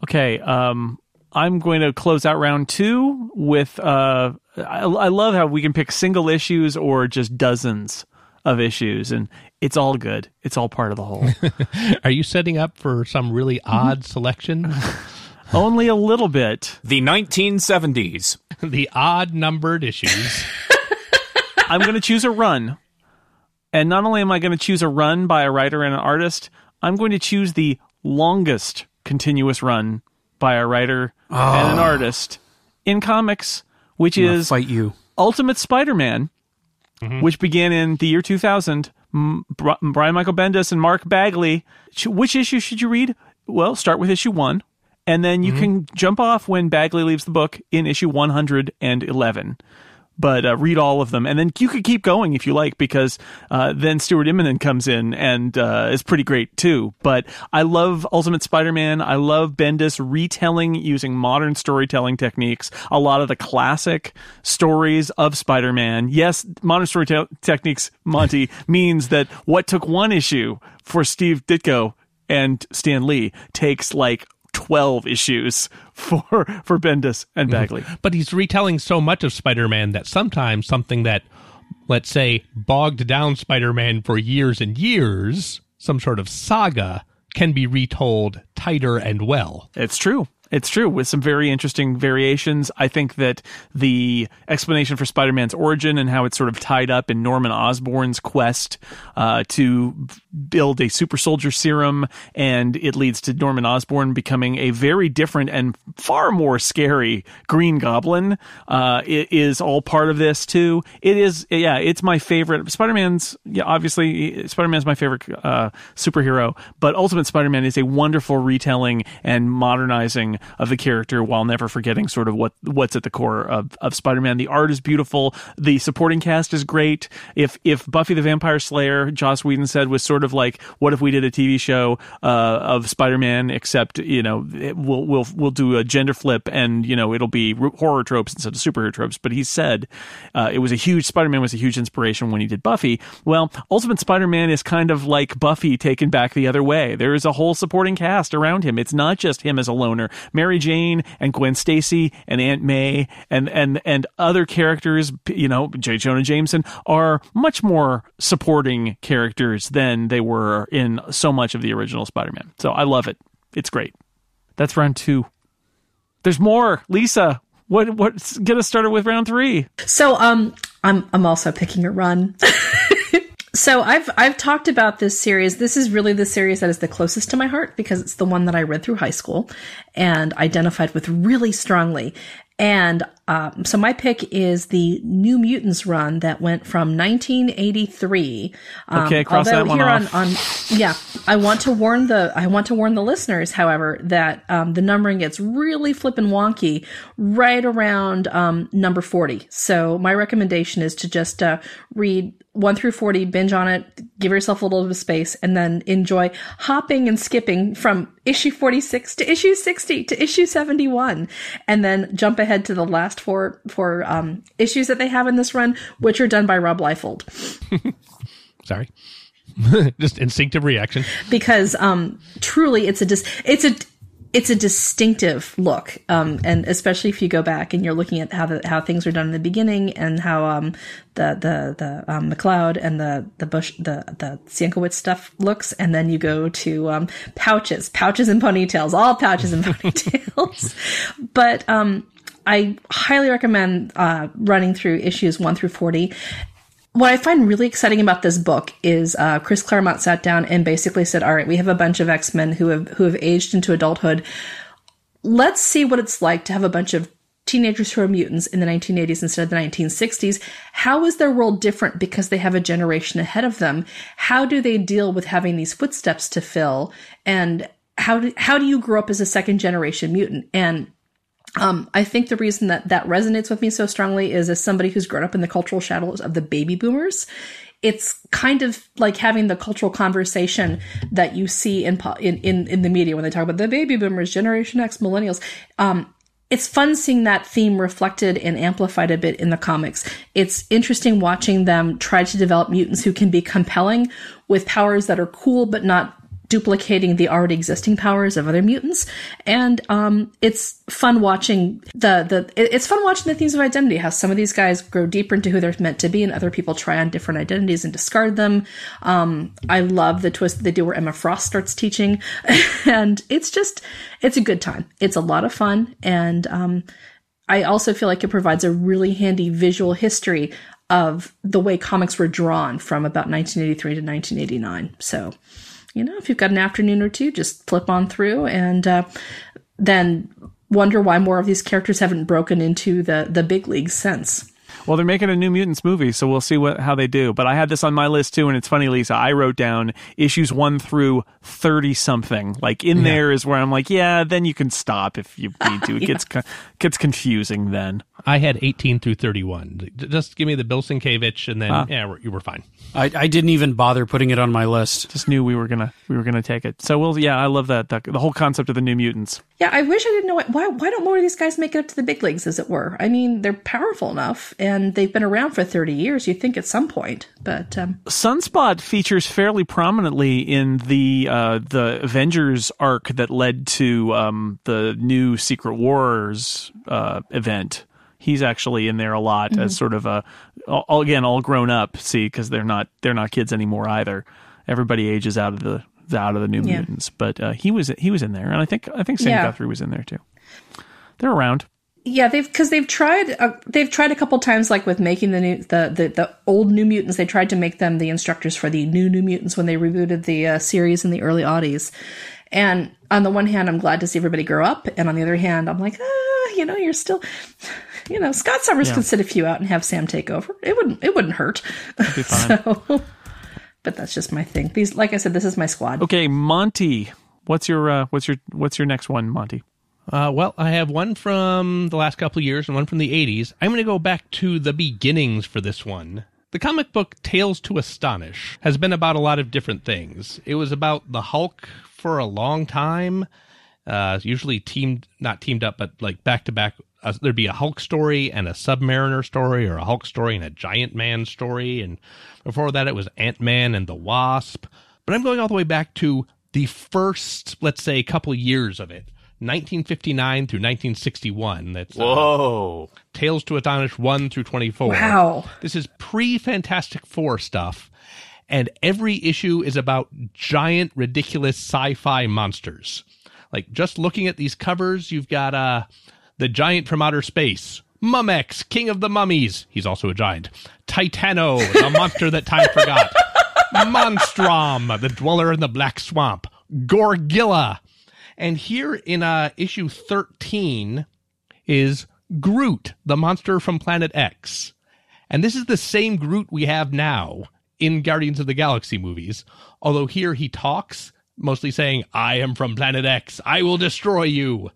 Okay. Um, I'm going to close out round two with. Uh, I, I love how we can pick single issues or just dozens of issues, and it's all good. It's all part of the whole. Are you setting up for some really odd selection? Only a little bit. The 1970s. the odd numbered issues. I'm going to choose a run. And not only am I going to choose a run by a writer and an artist, I'm going to choose the longest continuous run by a writer and an ah. artist in comics, which I'm is fight you. Ultimate Spider-Man, mm-hmm. which began in the year 2000. M- Brian Michael Bendis and Mark Bagley. Which issue should you read? Well, start with issue one, and then you can jump off when Bagley leaves the book in issue 111. But uh, read all of them, and then you could keep going if you like, because uh, then Stuart Immonen comes in and uh, is pretty great too. But I love Ultimate Spider-Man. I love Bendis retelling using modern storytelling techniques. A lot of the classic stories of Spider-Man. Yes, modern storytelling techniques, Monty, means that what took one issue for Steve Ditko and Stan Lee takes like 12 issues for for Bendis and mm-hmm. Bagley. but he's retelling so much of Spider-Man that sometimes something that, let's say, bogged down Spider-Man for years and years, some sort of saga, can be retold tighter and well. It's true. It's true with some very interesting variations. I think that the explanation for Spider-Man's origin and how it's sort of tied up in Norman Osborn's quest uh, to build a super soldier serum, and it leads to Norman Osborn becoming a very different and far more scary Green Goblin. Uh, all part of this too. It is, yeah, it's my favorite. Spider-Man's, yeah, obviously, Spider-Man's my favorite uh, superhero, but Ultimate Spider-Man is a wonderful retelling and modernizing of the character while never forgetting sort of what what's at the core of, of Spider-Man. The art is beautiful. The supporting cast is great. If if Buffy the Vampire Slayer, Joss Whedon said was sort of like, what if we did a TV show uh, of Spider-Man, except you know it, we'll we'll we'll do a gender flip and you know it'll be horror tropes instead of superhero tropes. But he said uh, it was a huge Spider-Man was a huge inspiration when he did Buffy. Well, Ultimate Spider-Man is kind of like Buffy taken back the other way. There is a whole supporting cast around him. It's not just him as a loner. Mary Jane and Gwen Stacy and Aunt May and and and other characters, you know, J. Jonah Jameson are much more supporting characters than they were in so much of the original Spider-Man. So I love it. It's great. That's round two. There's more. Lisa, what what get us started with round three? So um I'm I'm also picking a run. So I've I've talked about this series. This is really the series that is the closest to my heart because it's the one that I read through high school and identified with really strongly. And um, so my pick is the New Mutants run that went from 1983. Um, Okay, cross that one off. On, on yeah, I want to warn the I want to warn the listeners, however, that um, the numbering gets really flippin' wonky right around um, number 40. So my recommendation is to just uh, read one through 40, binge on it, give yourself a little bit of space, and then enjoy hopping and skipping from issue 46 to issue 60 to issue 71, and then jump ahead to the last four, four um, issues that they have in this run, which are done by Rob Liefeld. Sorry. Just instinctive reaction. because um, truly it's a dis- it's a it's a distinctive look, um, and especially if you go back and you're looking at how the, how things were done in the beginning and how um, the the the um, McLeod and the the Bush the the Sienkiewicz stuff looks, and then you go to um, pouches, pouches and ponytails, all pouches and ponytails. but um, I highly recommend uh, running through issues one through forty what I find really exciting about this book is uh, Chris Claremont sat down and basically said, "All right, we have a bunch of X Men who have who have aged into adulthood. Let's see what it's like to have a bunch of teenagers who are mutants in the 1980s instead of the 1960s. How is their world different because they have a generation ahead of them? How do they deal with having these footsteps to fill? And how do, how do you grow up as a second generation mutant? And um, I think the reason that that resonates with me so strongly is as somebody who's grown up in the cultural shadows of the baby boomers. It's kind of like having the cultural conversation that you see in in in, in the media when they talk about the baby boomers, Generation X, millennials. Um, it's fun seeing that theme reflected and amplified a bit in the comics. It's interesting watching them try to develop mutants who can be compelling with powers that are cool but not duplicating the already existing powers of other mutants. And um, it's fun watching the the it's fun watching the themes of identity. How some of these guys grow deeper into who they're meant to be, and other people try on different identities and discard them. Um, I love the twist that they do where Emma Frost starts teaching, and it's just it's a good time. It's a lot of fun, and um, I also feel like it provides a really handy visual history of the way comics were drawn from about 1983 to 1989. So, you know, if you've got an afternoon or two, just flip on through and uh, then wonder why more of these characters haven't broken into the the big leagues since. Well, they're making a New Mutants movie, so we'll see what how they do. But I had this on my list too, and it's funny, Lisa. I wrote down issues one through thirty something. Like in there is where I'm like, yeah, then you can stop if you need to. It gets gets confusing then. I had 18 through 31. Just give me the Bill Sienkiewicz, and then yeah, we're, you were fine. I, I didn't even bother putting it on my list. Just knew we were gonna we were gonna take it. So we'll yeah, I love that the, the whole concept of the New Mutants. Yeah, I wish I didn't know what, why. Why don't more of these guys make it up to the big leagues, as it were? I mean, they're powerful enough, and they've been around for thirty years. You'd think at some point, but um, Sunspot features fairly prominently in the uh, the Avengers arc that led to um, the new Secret Wars uh, event. He's actually in there a lot as sort of a all, again all grown up. See, because they're not they're not kids anymore either. Everybody ages out of the out of the New Yeah. Mutants, but uh, he was he was in there, and I think I think Sam Yeah. Guthrie was in there too. They're around. Yeah, they've because they've tried uh, they've tried a couple times like with making the new the, the the old New Mutants. They tried to make them the instructors for the new New Mutants when they rebooted the uh, series in the early oddies. And on the one hand, I'm glad to see everybody grow up, and on the other hand, I'm like, ah, you know, you're still, you know, Scott Summers could sit a few out and have Sam take over. It wouldn't it wouldn't hurt. Be fine. so, but that's just my thing. These, like I said, this is my squad. okay, Monty. What's your uh, what's your what's your next one, Monty? Uh, well, I have one from the last couple of years and one from the 80s. I'm going to go back to the beginnings for this one. The comic book Tales to Astonish has been about a lot of different things. It was about the Hulk for a long time, uh, usually teamed, not teamed up, but like back to back. Uh, there'd be a Hulk story and a Submariner story, or a Hulk story and a Giant Man story. And before that, it was Ant Man and the Wasp. But I'm going all the way back to the first, let's say, couple years of it. 1959 through 1961. That's uh, Whoa. Tales to Astonish 1 through 24. Wow. This is pre Fantastic Four stuff, and every issue is about giant, ridiculous sci fi monsters. Like, just looking at these covers, you've got uh, the giant from outer space. Mumex, king of the mummies. He's also a giant. Titano, the monster that time forgot. Monstrom, the dweller in the black swamp, Gorgilla. And here in uh, issue 13 is Groot, the monster from Planet X. And this is the same Groot we have now in Guardians of the Galaxy movies. Although here he talks, mostly saying, I am from Planet X. I will destroy you.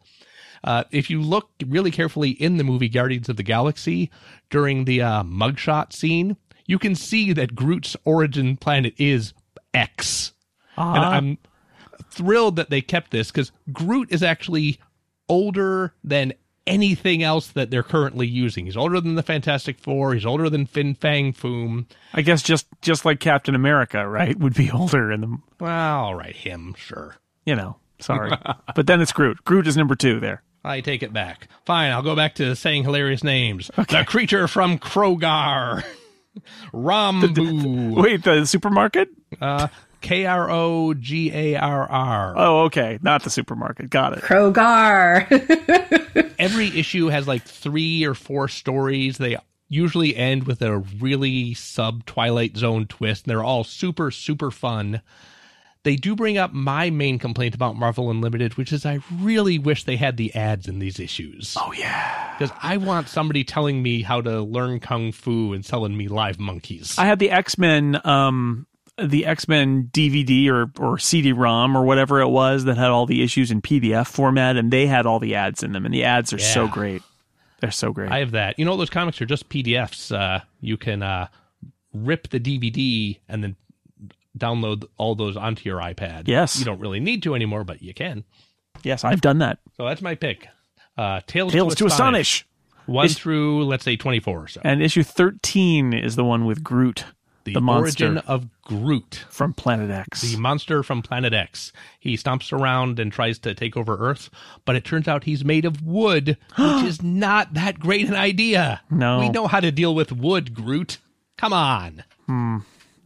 Uh, if you look really carefully in the movie Guardians of the Galaxy during the uh, mugshot scene, you can see that Groot's origin planet is X. And I'm thrilled that they kept this because Groot is actually older than anything else that they're currently using. He's older than the Fantastic Four. He's older than Fin Fang Foom. I guess just just like Captain America, right? Would be older in the Well, all right, him, sure. you know. Sorry, but then it's Groot. Groot is number two there. I take it back. Fine, I'll go back to saying hilarious names. The creature from Krogarr. Rambu. Wait, the supermarket? Uh, K R O G A R R. Oh, okay, not the supermarket. Got it. Krogarr. Every issue has like three or four stories. They usually end with a really sub Twilight Zone twist. And they're all super, super fun. They do bring up my main complaint about Marvel Unlimited, which is I really wish they had the ads in these issues. Oh yeah. Because I want somebody telling me how to learn kung fu and selling me live monkeys. I had the X Men, um, the X Men DVD or or CD-ROM or whatever it was that had all the issues in PDF format, and they had all the ads in them, and the ads are so great. They're so great. I have that. You know, those comics are just PDFs. Uh, you can uh, rip the DVD and then download all those onto your iPad. Yes. You don't really need to anymore, but you can. yes, I've done that. So that's my pick. Uh, Tales, Tales to, Astonish. One It's- through, let's say, 24 or so. And issue thirteen is the one with Groot, the, the monster origin of Groot. from Planet X. The monster from Planet X. He stomps around and tries to take over Earth, but it turns out he's made of wood, which is not that great an idea. No. We know how to deal with wood, Groot. Come on.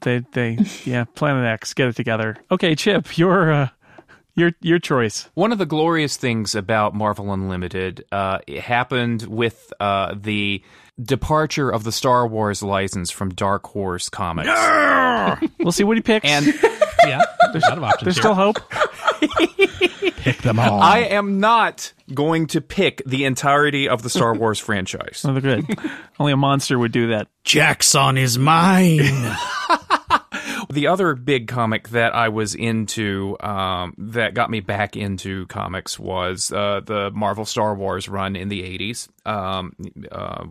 They they yeah, Planet X, get it together. Okay, Chip, your uh, your your choice. One of the glorious things about Marvel Unlimited uh, it happened with uh, the departure of the Star Wars license from Dark Horse Comics. We'll see what he picks. And Yeah, there's a lot of options there's here. still hope. Pick them all. I am not going to pick the entirety of the Star Wars franchise. Oh, they're good. Only a monster would do that. Jackson is mine. The other big comic that I was into um, that got me back into comics was uh, the Marvel Star Wars run in the 80s. Um, uh,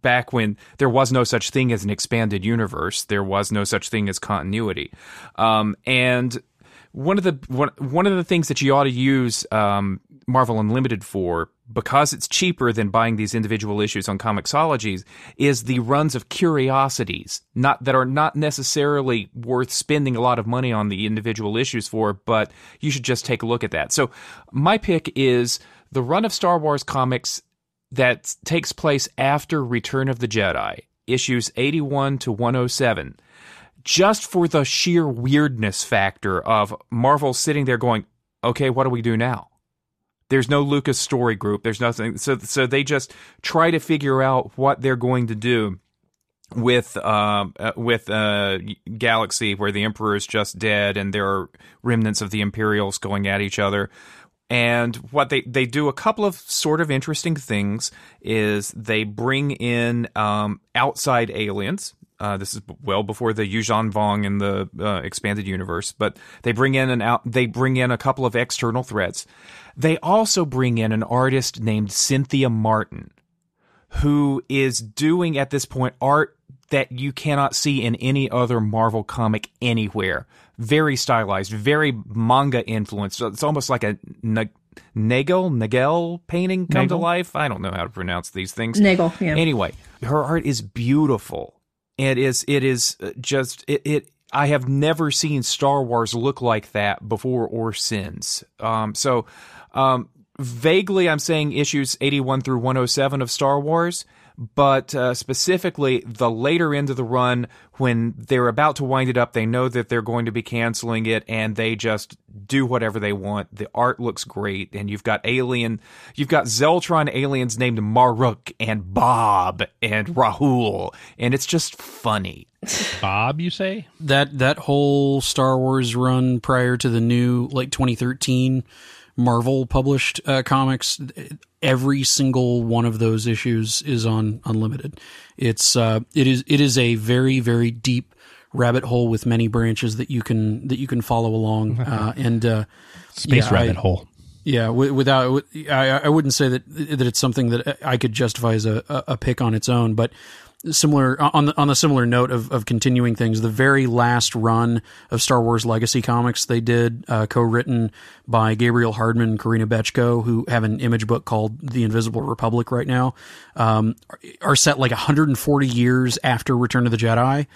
back when there was no such thing as an expanded universe, there was no such thing as continuity. Um, and one of the one, one of the things that you ought to use um, Marvel Unlimited for, because it's cheaper than buying these individual issues on Comixologies, is the runs of curiosities, not that are not necessarily worth spending a lot of money on the individual issues for, but you should just take a look at that. So my pick is the run of Star Wars comics that takes place after Return of the Jedi, issues 81 to 107 just for the sheer weirdness factor of Marvel sitting there going, okay, what do we do now? There's no Lucas story group. There's nothing. So, so they just try to figure out what they're going to do with um uh, with uh Galaxy, where the Emperor is just dead and there are remnants of the Imperials going at each other. And what they, they do a couple of sort of interesting things is they bring in um, outside aliens. Uh, this is well before the Yuuzhan Vong in the uh, expanded universe, but they bring in an out. They bring in a couple of external threats. They also bring in an artist named Cynthia Martin, who is doing at this point art that you cannot see in any other Marvel comic anywhere. Very stylized, very manga influenced. It's almost like a N- Nagel Nagel painting come to life. I don't know how to pronounce these things. Nagel, yeah. Anyway, her art is beautiful. It is. It is uh, just. It. it I have never seen Star Wars look like that before or since. Um, so, um, vaguely, I'm saying issues 81 through 107 of Star Wars, but uh, specifically the later end of the run when they're about to wind it up, they know that they're going to be canceling it, and they just do whatever they want. The art looks great, and you've got alien, you've got Zeltron aliens named Maruk and Bob and Rahul, and it's just funny. Bob, you say? that that whole Star Wars run prior to the new like 2013 Marvel published uh, comics, every single one of those issues is on Unlimited. It's uh, it is it is a very very deep rabbit hole with many branches that you can that you can follow along uh, and uh, Space yeah, rabbit I- hole. yeah, wi- without I, I wouldn't say that that it's something that I could justify as a, a pick on its own, but similar on the on the similar note of, of continuing things, the very last run of Star Wars Legacy comics they did, uh, co-written by Gabriel Hardman and Corinna Bechko, who have an image book called The Invisible Republic right now, um, are- are set like 140 years after Return of the Jedi,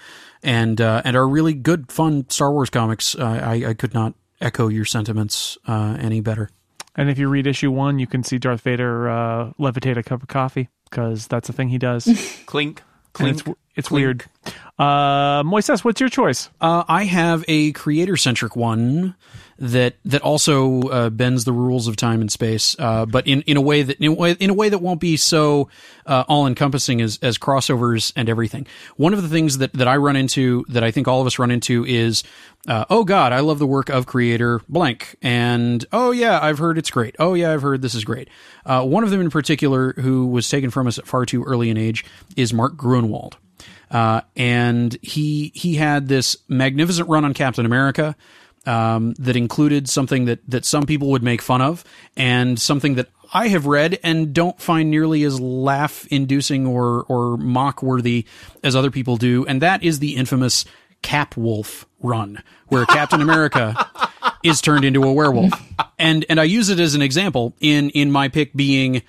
and uh, and are really good, fun Star Wars comics. Uh, I, I could not echo your sentiments uh, any better. And if you read issue one, you can see Darth Vader uh, levitate a cup of coffee because that's a thing he does. And Clink, it's clink. it's weird. Uh, Moises, what's your choice? Uh, I have a creator centric one that that also uh, bends the rules of time and space, uh, but in, in a way that in a way, in a way that won't be so uh, all encompassing as as crossovers and everything. One of the things that that I run into that I think all of us run into is. Uh, oh God, I love the work of creator blank, and oh yeah, I've heard it's great. Oh yeah, I've heard this is great. Uh, one of them in particular, who was taken from us at far too early an age, is Mark Gruenwald. Uh, and he he had this magnificent run on Captain America um, that included something that that some people would make fun of, and something that I have read and don't find nearly as laugh inducing or or mock worthy as other people do, and that is the infamous Cap Wolf run, where Captain America is turned into a werewolf, and and I use it as an example in in my pick being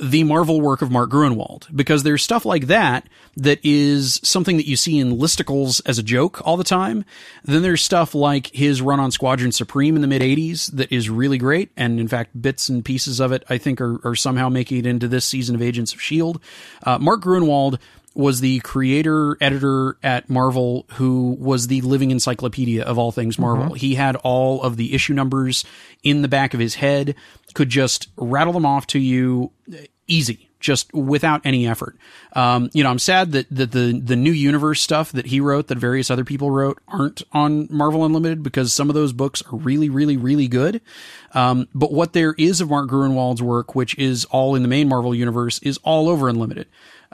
the Marvel work of Mark Gruenwald because there's stuff like that that is something that you see in listicles as a joke all the time. Then there's stuff like his run on Squadron Supreme in the mid 80s that is really great. And in fact, bits and pieces of it I think are, are somehow making it into this season of Agents of S.H.I.E.L.D. Uh, Mark Gruenwald was the creator editor at Marvel who was the living encyclopedia of all things Marvel. He had all of the issue numbers in the back of his head, could just rattle them off to you easy, just without any effort. Um, you know, I'm sad that, that the, the new universe stuff that he wrote, that various other people wrote, aren't on Marvel Unlimited because some of those books are really, really, really good. Um, but what there is of Mark Gruenwald's work, which is all in the main Marvel universe, is all over Unlimited.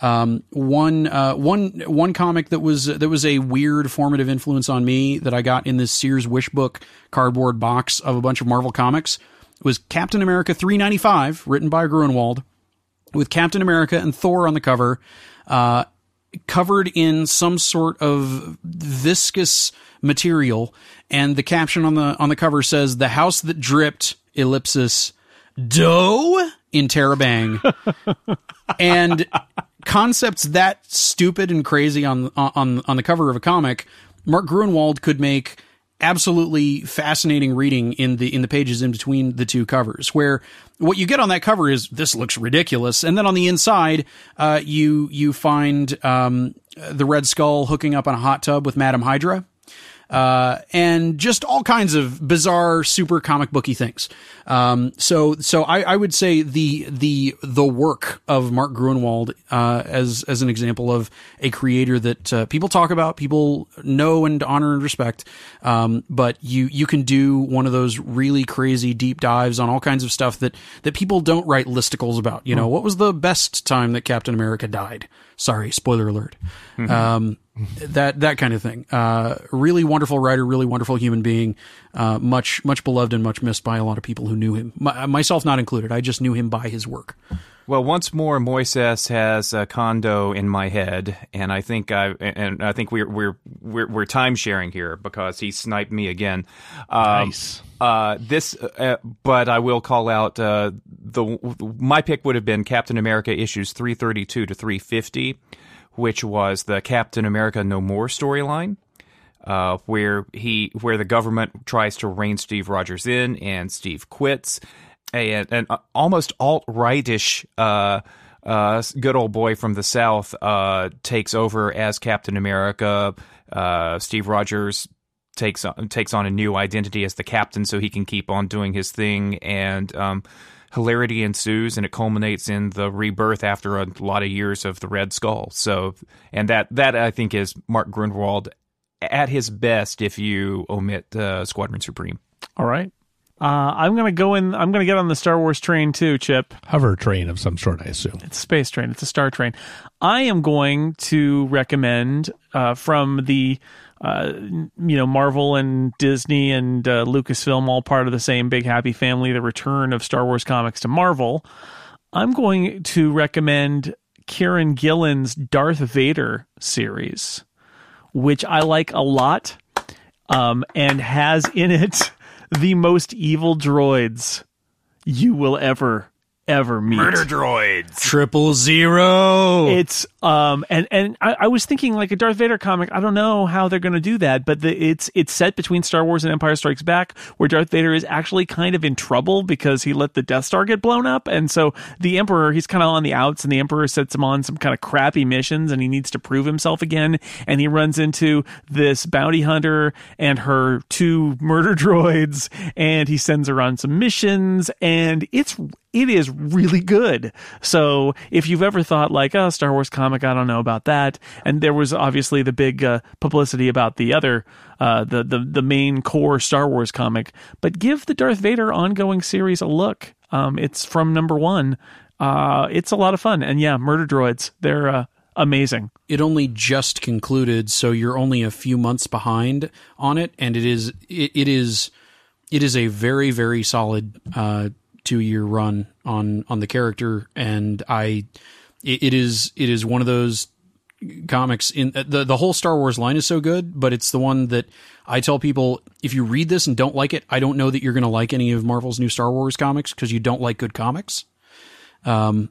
Um, one, uh, one, one comic that was, that was a weird formative influence on me that I got in this Sears Wish book cardboard box of a bunch of Marvel comics was Captain America 395, written by Gruenwald, with Captain America and Thor on the cover, uh, covered in some sort of viscous material, and the caption on the on the cover says "The house that dripped." Ellipsis dough in Terabang, and concepts that stupid and crazy on on on the cover of a comic, Mark Gruenwald could make absolutely fascinating reading in the in the pages in between the two covers where what you get on that cover is this looks ridiculous. And then on the inside uh, you you find um, the red skull hooking up on a hot tub with madam hydra uh, and just all kinds of bizarre, super comic booky things. Um, so, so I, I would say the the the work of Mark Gruenwald uh, as as an example of a creator that uh, people talk about, people know and honor and respect. Um, but you you can do one of those really crazy deep dives on all kinds of stuff that that people don't write listicles about. You know, what was the best time that Captain America died? Sorry, spoiler alert. Um, that that kind of thing. Uh, really wonderful writer, really wonderful human being, uh, much much beloved and much missed by a lot of people who knew him, My, myself not included. I just knew him by his work. Well, once more, Moises has a condo in my head, and I think I and I think we're we're we're, we're time sharing here because he sniped me again. Um, Nice. Uh, this, uh, but I will call out uh, the my pick would have been Captain America issues three thirty two to three fifty, which was the Captain America No More storyline. Uh, where he where the government tries to rein Steve Rogers in and Steve quits, and an almost alt rightish uh, uh, good old boy from the South, uh, takes over as Captain America. Uh, Steve Rogers takes on, takes on a new identity as the captain, so he can keep on doing his thing, and um, hilarity ensues, and it culminates in the rebirth after a lot of years of the Red Skull. So, and that that I think is Mark Gruenwald at his best if you omit uh, Squadron Supreme. All right. Uh, I'm gonna go in. I'm gonna get on the Star Wars train too, Chip. Hover train of some sort, I assume. It's a space train. It's a star train. I am going to recommend uh, from the uh, you know Marvel and Disney and uh, Lucasfilm, all part of the same big happy family. The return of Star Wars comics to Marvel. I'm going to recommend Kieron Gillen's Darth Vader series, which I like a lot, um, and has in it the most evil droids you will ever ever meet. Murder droids. Triple zero. It's um and and I, I was thinking like a Darth Vader comic. I don't know how they're going to do that, but the, it's it's set between Star Wars and Empire Strikes Back, where Darth Vader is actually kind of in trouble because he let the Death Star get blown up, and so the Emperor he's kind of on the outs, and the Emperor sets him on some kind of crappy missions, and he needs to prove himself again, and he runs into this bounty hunter and her two murder droids, and he sends her on some missions, and it's it is really good. So if you've ever thought like, oh, Star Wars comic, I don't know about that, and there was obviously the big uh, publicity about the other, uh, the the the main core Star Wars comic, but give the Darth Vader ongoing series a look. Um, it's from number one. Uh, it's a lot of fun, and yeah, murder droids, they're uh, amazing. it only just concluded, so you're only a few months behind on it, and it is it, it is it is a very very solid uh, two year run on on the character, and I it, it is it is one of those comics in the the whole Star Wars line is so good, but it's the one that I tell people if you read this and don't like it, I don't know that you're going to like any of Marvel's new Star Wars comics because you don't like good comics. Um,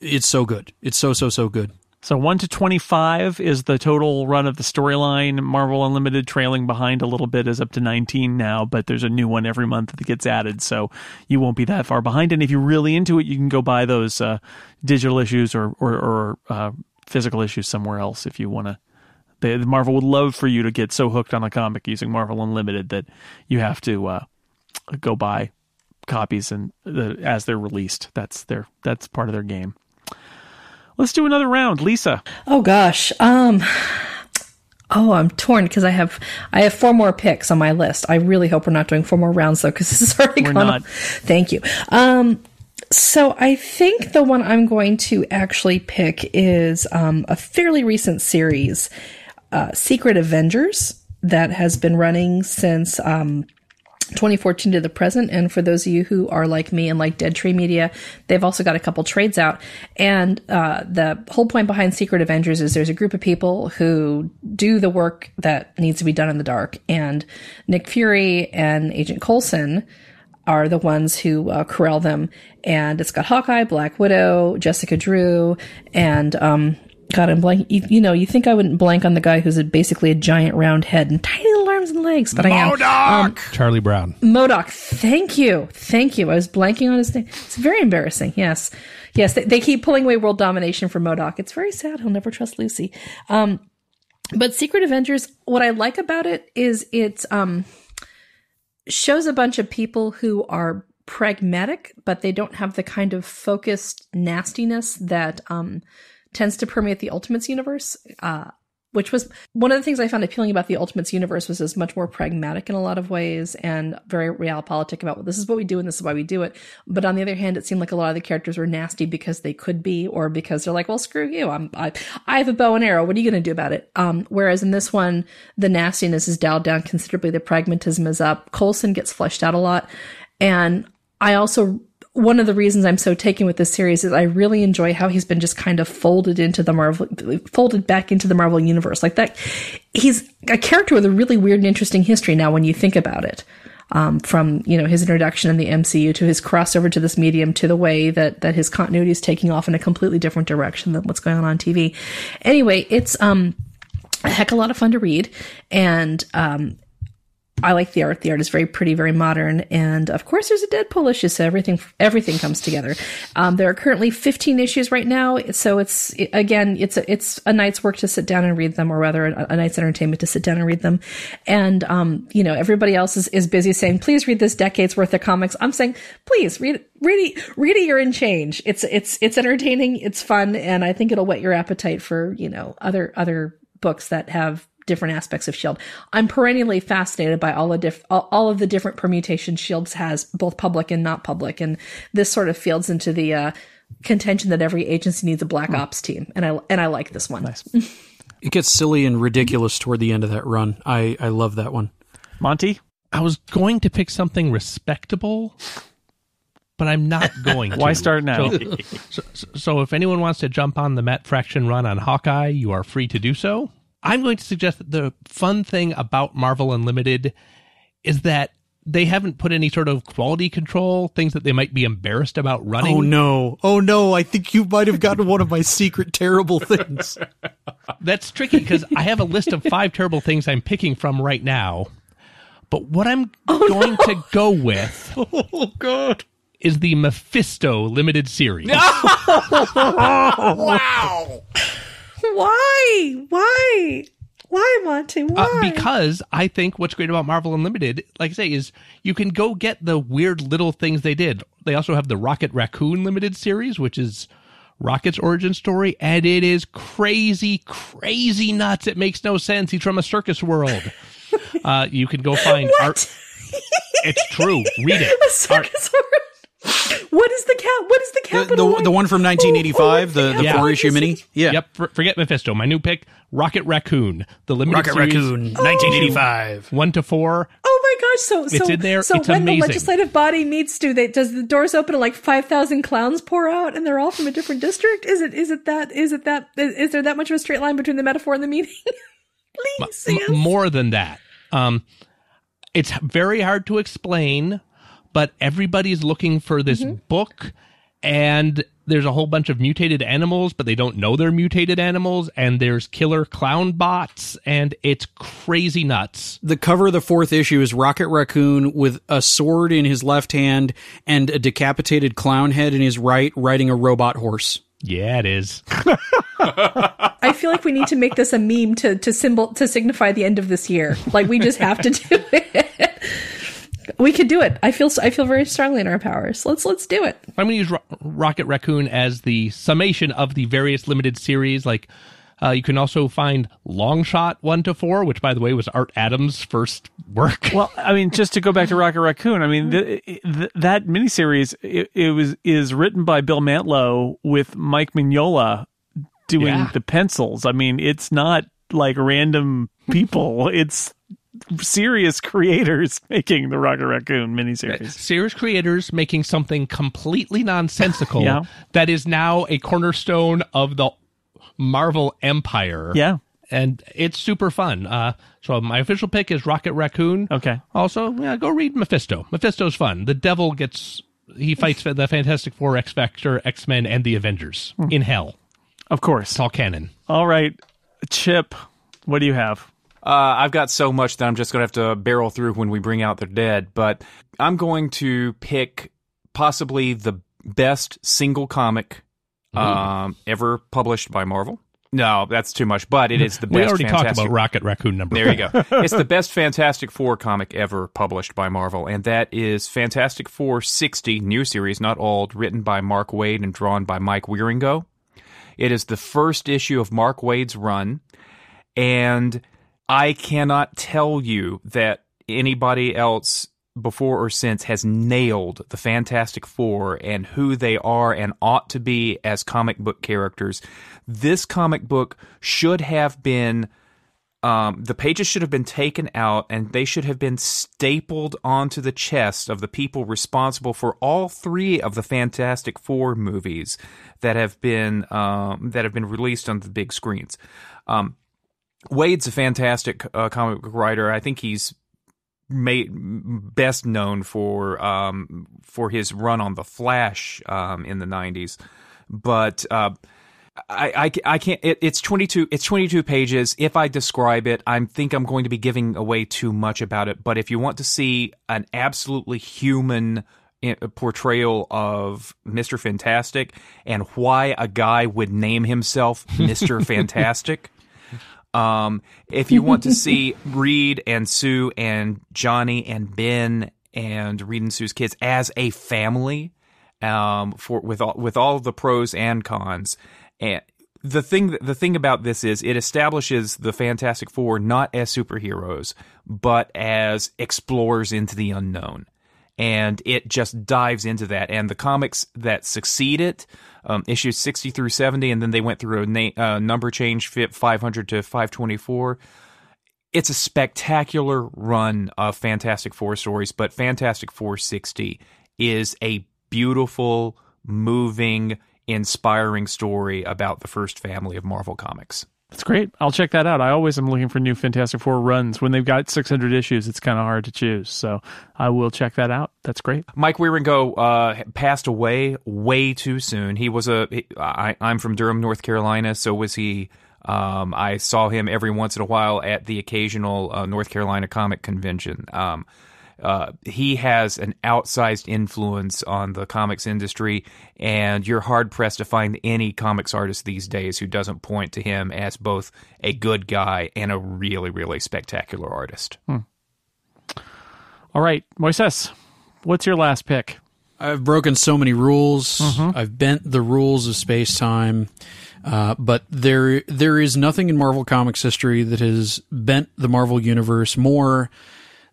it's so good. It's so so so good. So 1 to 25 is the total run of the storyline. Marvel Unlimited trailing behind a little bit is up to 19 now, but there's a new one every month that gets added, so you won't be that far behind. And if you're really into it, you can go buy those uh, digital issues or or, or uh, physical issues somewhere else if you want to. Marvel would love for you to get so hooked on a comic using Marvel Unlimited that you have to uh, go buy copies and the, as they're released. That's their that's part of their game. Let's do another round, Lisa. Oh gosh. Um Oh, I'm torn because I have I have four more picks on my list. I really hope we're not doing four more rounds though, because this is already We're gone. not. on. Thank you. Um, so I think the one I'm going to actually pick is um, a fairly recent series, uh, Secret Avengers, that has been running since um, 2014 to the present. And for those of you who are like me and like Dead Tree Media, they've also got a couple trades out. And uh, the whole point behind Secret Avengers is there's a group of people who do the work that needs to be done in the dark. And Nick Fury and Agent Coulson are the ones who uh, corral them. And it's got Hawkeye, Black Widow, Jessica Drew, and um, God, I'm blank. You, you know, you think I wouldn't blank on the guy who's a, basically a giant round head and tiny little arms and legs, but I am. Um, Charlie Brown. MODOK. Thank you. Thank you. I was blanking on his name. It's very embarrassing. Yes. Yes. They, they keep pulling away world domination from MODOK. It's very sad. He'll never trust Lucy. Um, but Secret Avengers, what I like about it is it um, shows a bunch of people who are pragmatic, but they don't have the kind of focused nastiness that, um, tends to permeate the Ultimates universe. Uh, which was one of the things I found appealing about the Ultimates universe was it's much more pragmatic in a lot of ways and very realpolitik about well, this is what we do and this is why we do it. But on the other hand, it seemed like a lot of the characters were nasty because they could be or because they're like, well, screw you. I'm I, I have a bow and arrow. What are you going to do about it? Um, whereas in this one, the nastiness is dialed down considerably. The pragmatism is up. Coulson gets fleshed out a lot, and I also one of the reasons I'm so taken with this series is I really enjoy how he's been just kind of folded into the Marvel, folded back into the Marvel universe. Like that, he's a character with a really weird and interesting history now when you think about it. Um, from you know his introduction in the MCU to his crossover to this medium to the way that that his continuity is taking off in a completely different direction than what's going on on TV. Anyway, it's um a heck of a lot of fun to read, and um I like the art. The art is very pretty, very modern, and of course, there's a Deadpool issue, so everything everything comes together. Um, there are currently 15 issues right now, so it's again, it's a, it's a night's work to sit down and read them, or rather, a, a night's entertainment to sit down and read them. And um, you know, everybody else is, is busy saying, "Please read this decade's worth of comics." I'm saying, "Please read, read it, read it. You're in change. It's it's it's entertaining, it's fun, and I think it'll whet your appetite for you know other other books that have different aspects of shield i'm perennially fascinated by all, diff- all, all of the different permutations shields has both public and not public and this sort of fields into the uh, contention that every agency needs a black Hmm. ops team and i and i like this one nice. It gets silly and ridiculous toward the end of that run. I, I love that one. Monty? I was going to pick something respectable, but I'm not going to. Why start now? So, so, so if anyone wants to jump on the Matt Fraction run on Hawkeye, you are free to do so. I'm going to suggest that the fun thing about Marvel Unlimited is that they haven't put any sort of quality control, things that they might be embarrassed about running. Oh no. Oh no. I think you might have gotten one of my secret terrible things. That's tricky because I have a list of five terrible things I'm picking from right now. But what I'm oh, going to go with oh god. is the Mephisto limited series. why why why monty why Uh, because I think what's great about Marvel Unlimited, like I say, is you can go get the weird little things they did. They also have the Rocket Raccoon limited series, which is Rocket's origin story, and it is crazy, crazy nuts. It makes no sense. He's from a circus world. uh, you can go find art. It's true. Read it. a circus world what is the cap what is the The, capital the, the one from 1985, the, the Yeah. four issue mini. Yeah. Yep. For, forget Mephisto. My new pick, Rocket Raccoon, the limited Rocket series, Raccoon, 1985. one to four. Oh my gosh! So so It's in there. so It's when amazing. the legislative body meets, do they does the doors open and like five thousand clowns pour out and they're all from a different district? Is it is it that is it that is, is there that much of a straight line between the metaphor and the meaning? Please, M- yes. more than that. Um, it's very hard to explain, but everybody's looking for this Mm-hmm. book, and there's a whole bunch of mutated animals, but they don't know they're mutated animals, and there's killer clown bots, and it's crazy nuts. The cover of the fourth issue is Rocket Raccoon with a sword in his left hand and a decapitated clown head in his right, riding a robot horse. Yeah, it is. I feel like we need to make this a meme to to symbol to signify the end of this year. Like we just have to do it. We could do it. I feel I feel very strongly in our powers. Let's let's do it. I'm going to use Ro- Rocket Raccoon as the summation of the various limited series. Like, uh, you can also find Longshot one to four, which, by the way, was Art Adams' first work. Well, I mean, just to go back to Rocket Raccoon, I mean, the, the, that miniseries it, it was is written by Bill Mantlo with Mike Mignola doing Yeah. the pencils. I mean, it's not like random people; it's serious creators making the Rocket Raccoon miniseries. Series Serious creators making something completely nonsensical Yeah. that is now a cornerstone of the Marvel empire. Yeah. And it's super fun. Uh, so my official pick is Rocket Raccoon. Okay. Also, yeah, go read Mephisto. Mephisto's fun. The devil gets he fights the Fantastic Four, X Factor, X Men, and the Avengers in hell. Of course. It's all canon. All right, Chip. What do you have? Uh, I've got so much that I'm just going to have to barrel through when we bring out the dead, but I'm going to pick possibly the best single comic um, ever published by Marvel. No, that's too much, but it is the best. We already talked about Rocket Raccoon number. There you go. it's the best Fantastic Four comic ever published by Marvel, and that is Fantastic Four 60, new series, not old, written by Mark Waid and drawn by Mike Wieringo. It is the first issue of Mark Waid's run, and I cannot tell you that anybody else before or since has nailed the Fantastic Four and who they are and ought to be as comic book characters. This comic book should have been um, the pages should have been taken out and they should have been stapled onto the chest of the people responsible for all three of the Fantastic Four movies that have been um, that have been released on the big screens. Um, Waid's a fantastic uh, comic book writer. I think he's made best known for um, for his run on the Flash um, in the '90s, but. Uh, I, I, I can't. It, it's twenty two. It's twenty two pages. If I describe it, I think I'm going to be giving away too much about it. But if you want to see an absolutely human portrayal of Mister Fantastic and why a guy would name himself Mister Fantastic. Um, if you want to see Reed and Sue and Johnny and Ben and Reed and Sue's kids as a family, um, for with all with all the pros and cons, and the thing the thing about this is it establishes the Fantastic Four not as superheroes but as explorers into the unknown and it just dives into that. And the comics that succeed it, um, issues 60 through 70, and then they went through a na- uh, number change, fit 500 to 524. It's a spectacular run of Fantastic Four stories, but Fantastic Four 60 is a beautiful, moving, inspiring story about the first family of Marvel Comics. That's great. I'll check that out. I always am looking for new Fantastic Four runs. When they've got 600 issues, it's kind of hard to choose. So I will check that out. That's great. Mike Wieringo uh, passed away way too soon. He was a. he- I, I'm from Durham, North Carolina. So was he. Um, I saw him every once in a while at the occasional uh, North Carolina comic convention. Um, uh, he has an outsized influence on the comics industry, and you're hard pressed to find any comics artist these days who doesn't point to him as both a good guy and a really, really spectacular artist. All right, Moises, what's your last pick? I've broken so many rules. I've bent the rules of space time. Uh, but there, there is nothing in Marvel Comics history that has bent the Marvel universe more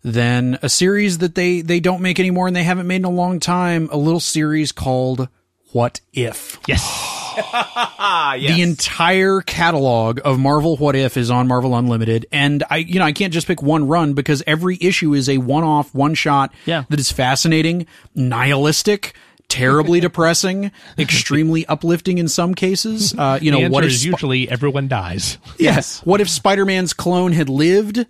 than a series that they, they don't make anymore and they haven't made in a long time. A little series called What If. Yes. Ah, yes. The entire catalog of Marvel What If is on Marvel Unlimited, and I, you know, I can't just pick one run because every issue is a one-off, one-shot Yeah. that is fascinating, nihilistic, terribly depressing, extremely uplifting in some cases. Uh, you know, the answer what if is Sp- usually everyone dies. yes, what if Spider-Man's clone had lived?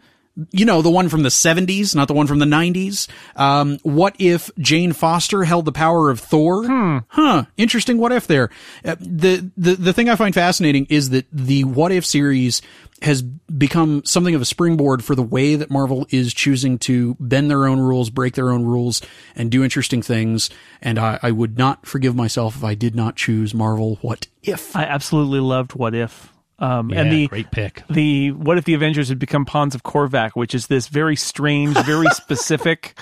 You know, the one from the 70s, not the one from the 90s. Um, what if Jane Foster held the power of Thor? Huh. Interesting what if there. Uh, the, the, the thing I find fascinating is that the what if series has become something of a springboard for the way that Marvel is choosing to bend their own rules, break their own rules, and do interesting things. And I, I would not forgive myself if I did not choose Marvel What If. I absolutely loved What If. Um, and the great pick. the what if the Avengers had become Pawns of Korvac, which is this very strange, very specific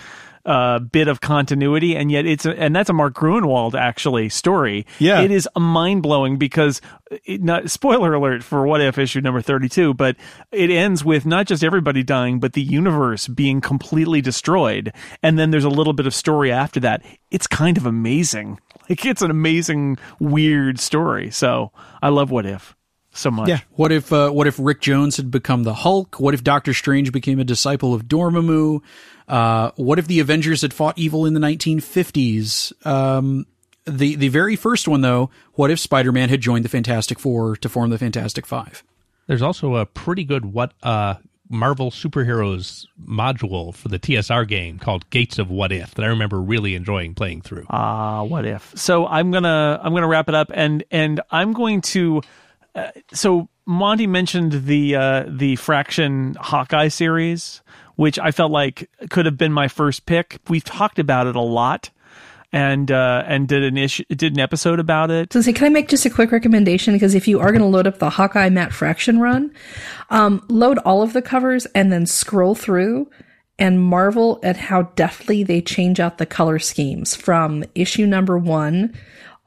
uh, bit of continuity, and yet it's a, and that's a Mark Gruenwald actually story. Yeah. it is mind blowing because it, not spoiler alert for what if issue number thirty two, but it ends with not just everybody dying, but the universe being completely destroyed, and then there's a little bit of story after that. It's kind of amazing. Like it's an amazing, weird story. So I love what if so much. Yeah. What if uh, what if Rick Jones had become the Hulk? What if Doctor Strange became a disciple of Dormammu? Uh, what if the Avengers had fought evil in the 1950s? Um, the the very first one though, what if Spider-Man had joined the Fantastic Four to form the Fantastic Five? There's also a pretty good what uh Marvel superheroes module for the TSR game called Gates of What If that I remember really enjoying playing through. Ah, what if? So I'm gonna I'm gonna wrap it up, and and I'm going to. So Monty mentioned the uh, the Fraction Hawkeye series, which I felt like could have been my first pick. We've talked about it a lot, and uh, and did an issue did an episode about it. So, say, can I make just a quick recommendation? Because if you are going to load up the Hawkeye Matt Fraction run, um, load all of the covers and then scroll through and marvel at how deftly they change out the color schemes from issue number one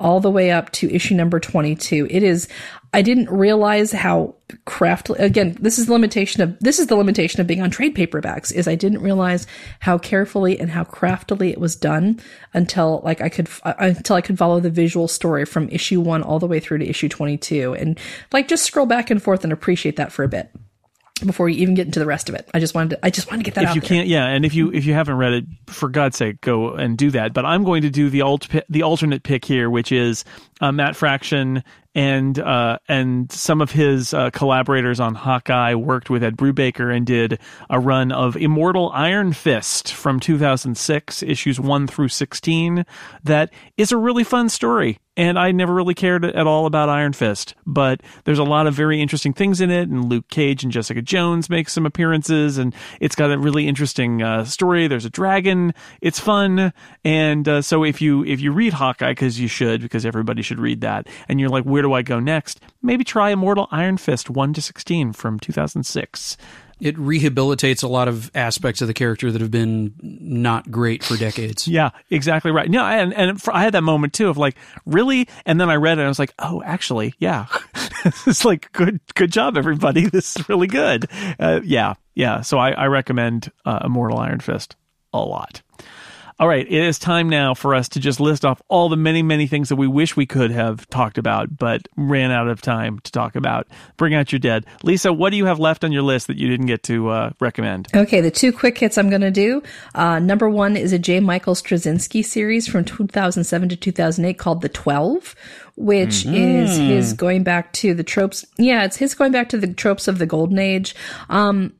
all the way up to issue number 22. It is, I didn't realize how craftily, again, this is the limitation of, this is the limitation of being on trade paperbacks is I didn't realize how carefully and how craftily it was done until like I could, uh, until I could follow the visual story from issue one all the way through to issue 22 and like just scroll back and forth and appreciate that for a bit before you even get into the rest of it. I just wanted to, I just wanted to get that if out you there. can't yeah and if you if you haven't read it for god's sake go and do that but i'm going to do the alt the alternate pick here which is uh, matt fraction and uh, and some of his uh, collaborators on Hawkeye worked with Ed Brubaker and did a run of Immortal Iron Fist from 2006, issues one through 16. That is a really fun story and I never really cared at all about Iron Fist, but there's a lot of very interesting things in it, and Luke Cage and Jessica Jones make some appearances, and it's got a really interesting uh, story. There's a dragon, it's fun, and uh, so if you if you read Hawkeye, because you should, because everybody should read that, and you're like, where do I go next? Maybe try Immortal Iron Fist one to sixteen from 2006 it rehabilitates a lot of aspects of the character that have been not great for decades. yeah, exactly right. Yeah, and and for, I had that moment too of like, really, and then I read it and I was like, oh, actually, yeah, it's like good good job, everybody. This is really good. Uh, yeah, yeah. So I, I recommend uh, Immortal Iron Fist a lot. All right, it is time now for us to just list off all the many, many things that we wish we could have talked about, but ran out of time to talk about. Bring out your dead. Lisa, what do you have left on your list that you didn't get to uh, recommend? Okay, the two quick hits I'm going to do. Uh, number one is a J. Michael Straczynski series from 2007 to 2008 called The Twelve, which mm-hmm. is his going back to the tropes. Yeah, it's his going back to the tropes of the Golden Age. Um,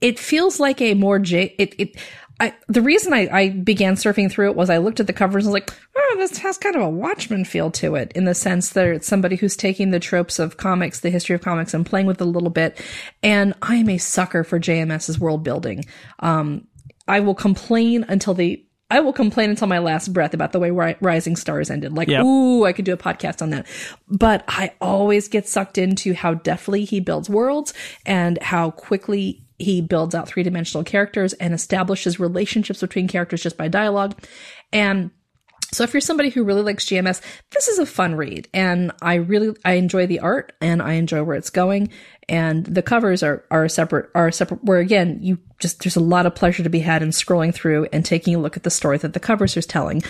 it feels like a more J. It, it I, the reason I, I, began surfing through it was I looked at the covers and was like, oh, this has kind of a Watchmen feel to it in the sense that it's somebody who's taking the tropes of comics, the history of comics, and playing with it a little bit. And I am a sucker for JMS's world building. Um, I will complain until the I will complain until my last breath about the way Rising Stars ended. Like, yep. ooh, I could do a podcast on that. But I always get sucked into how deftly he builds worlds and how quickly he builds out three dimensional characters and establishes relationships between characters just by dialogue. And so if you're somebody who really likes JMS, this is a fun read. And I really, I enjoy the art and I enjoy where it's going. And the covers are, are separate, are separate, where again, you just, there's a lot of pleasure to be had in scrolling through and taking a look at the story that the covers are telling.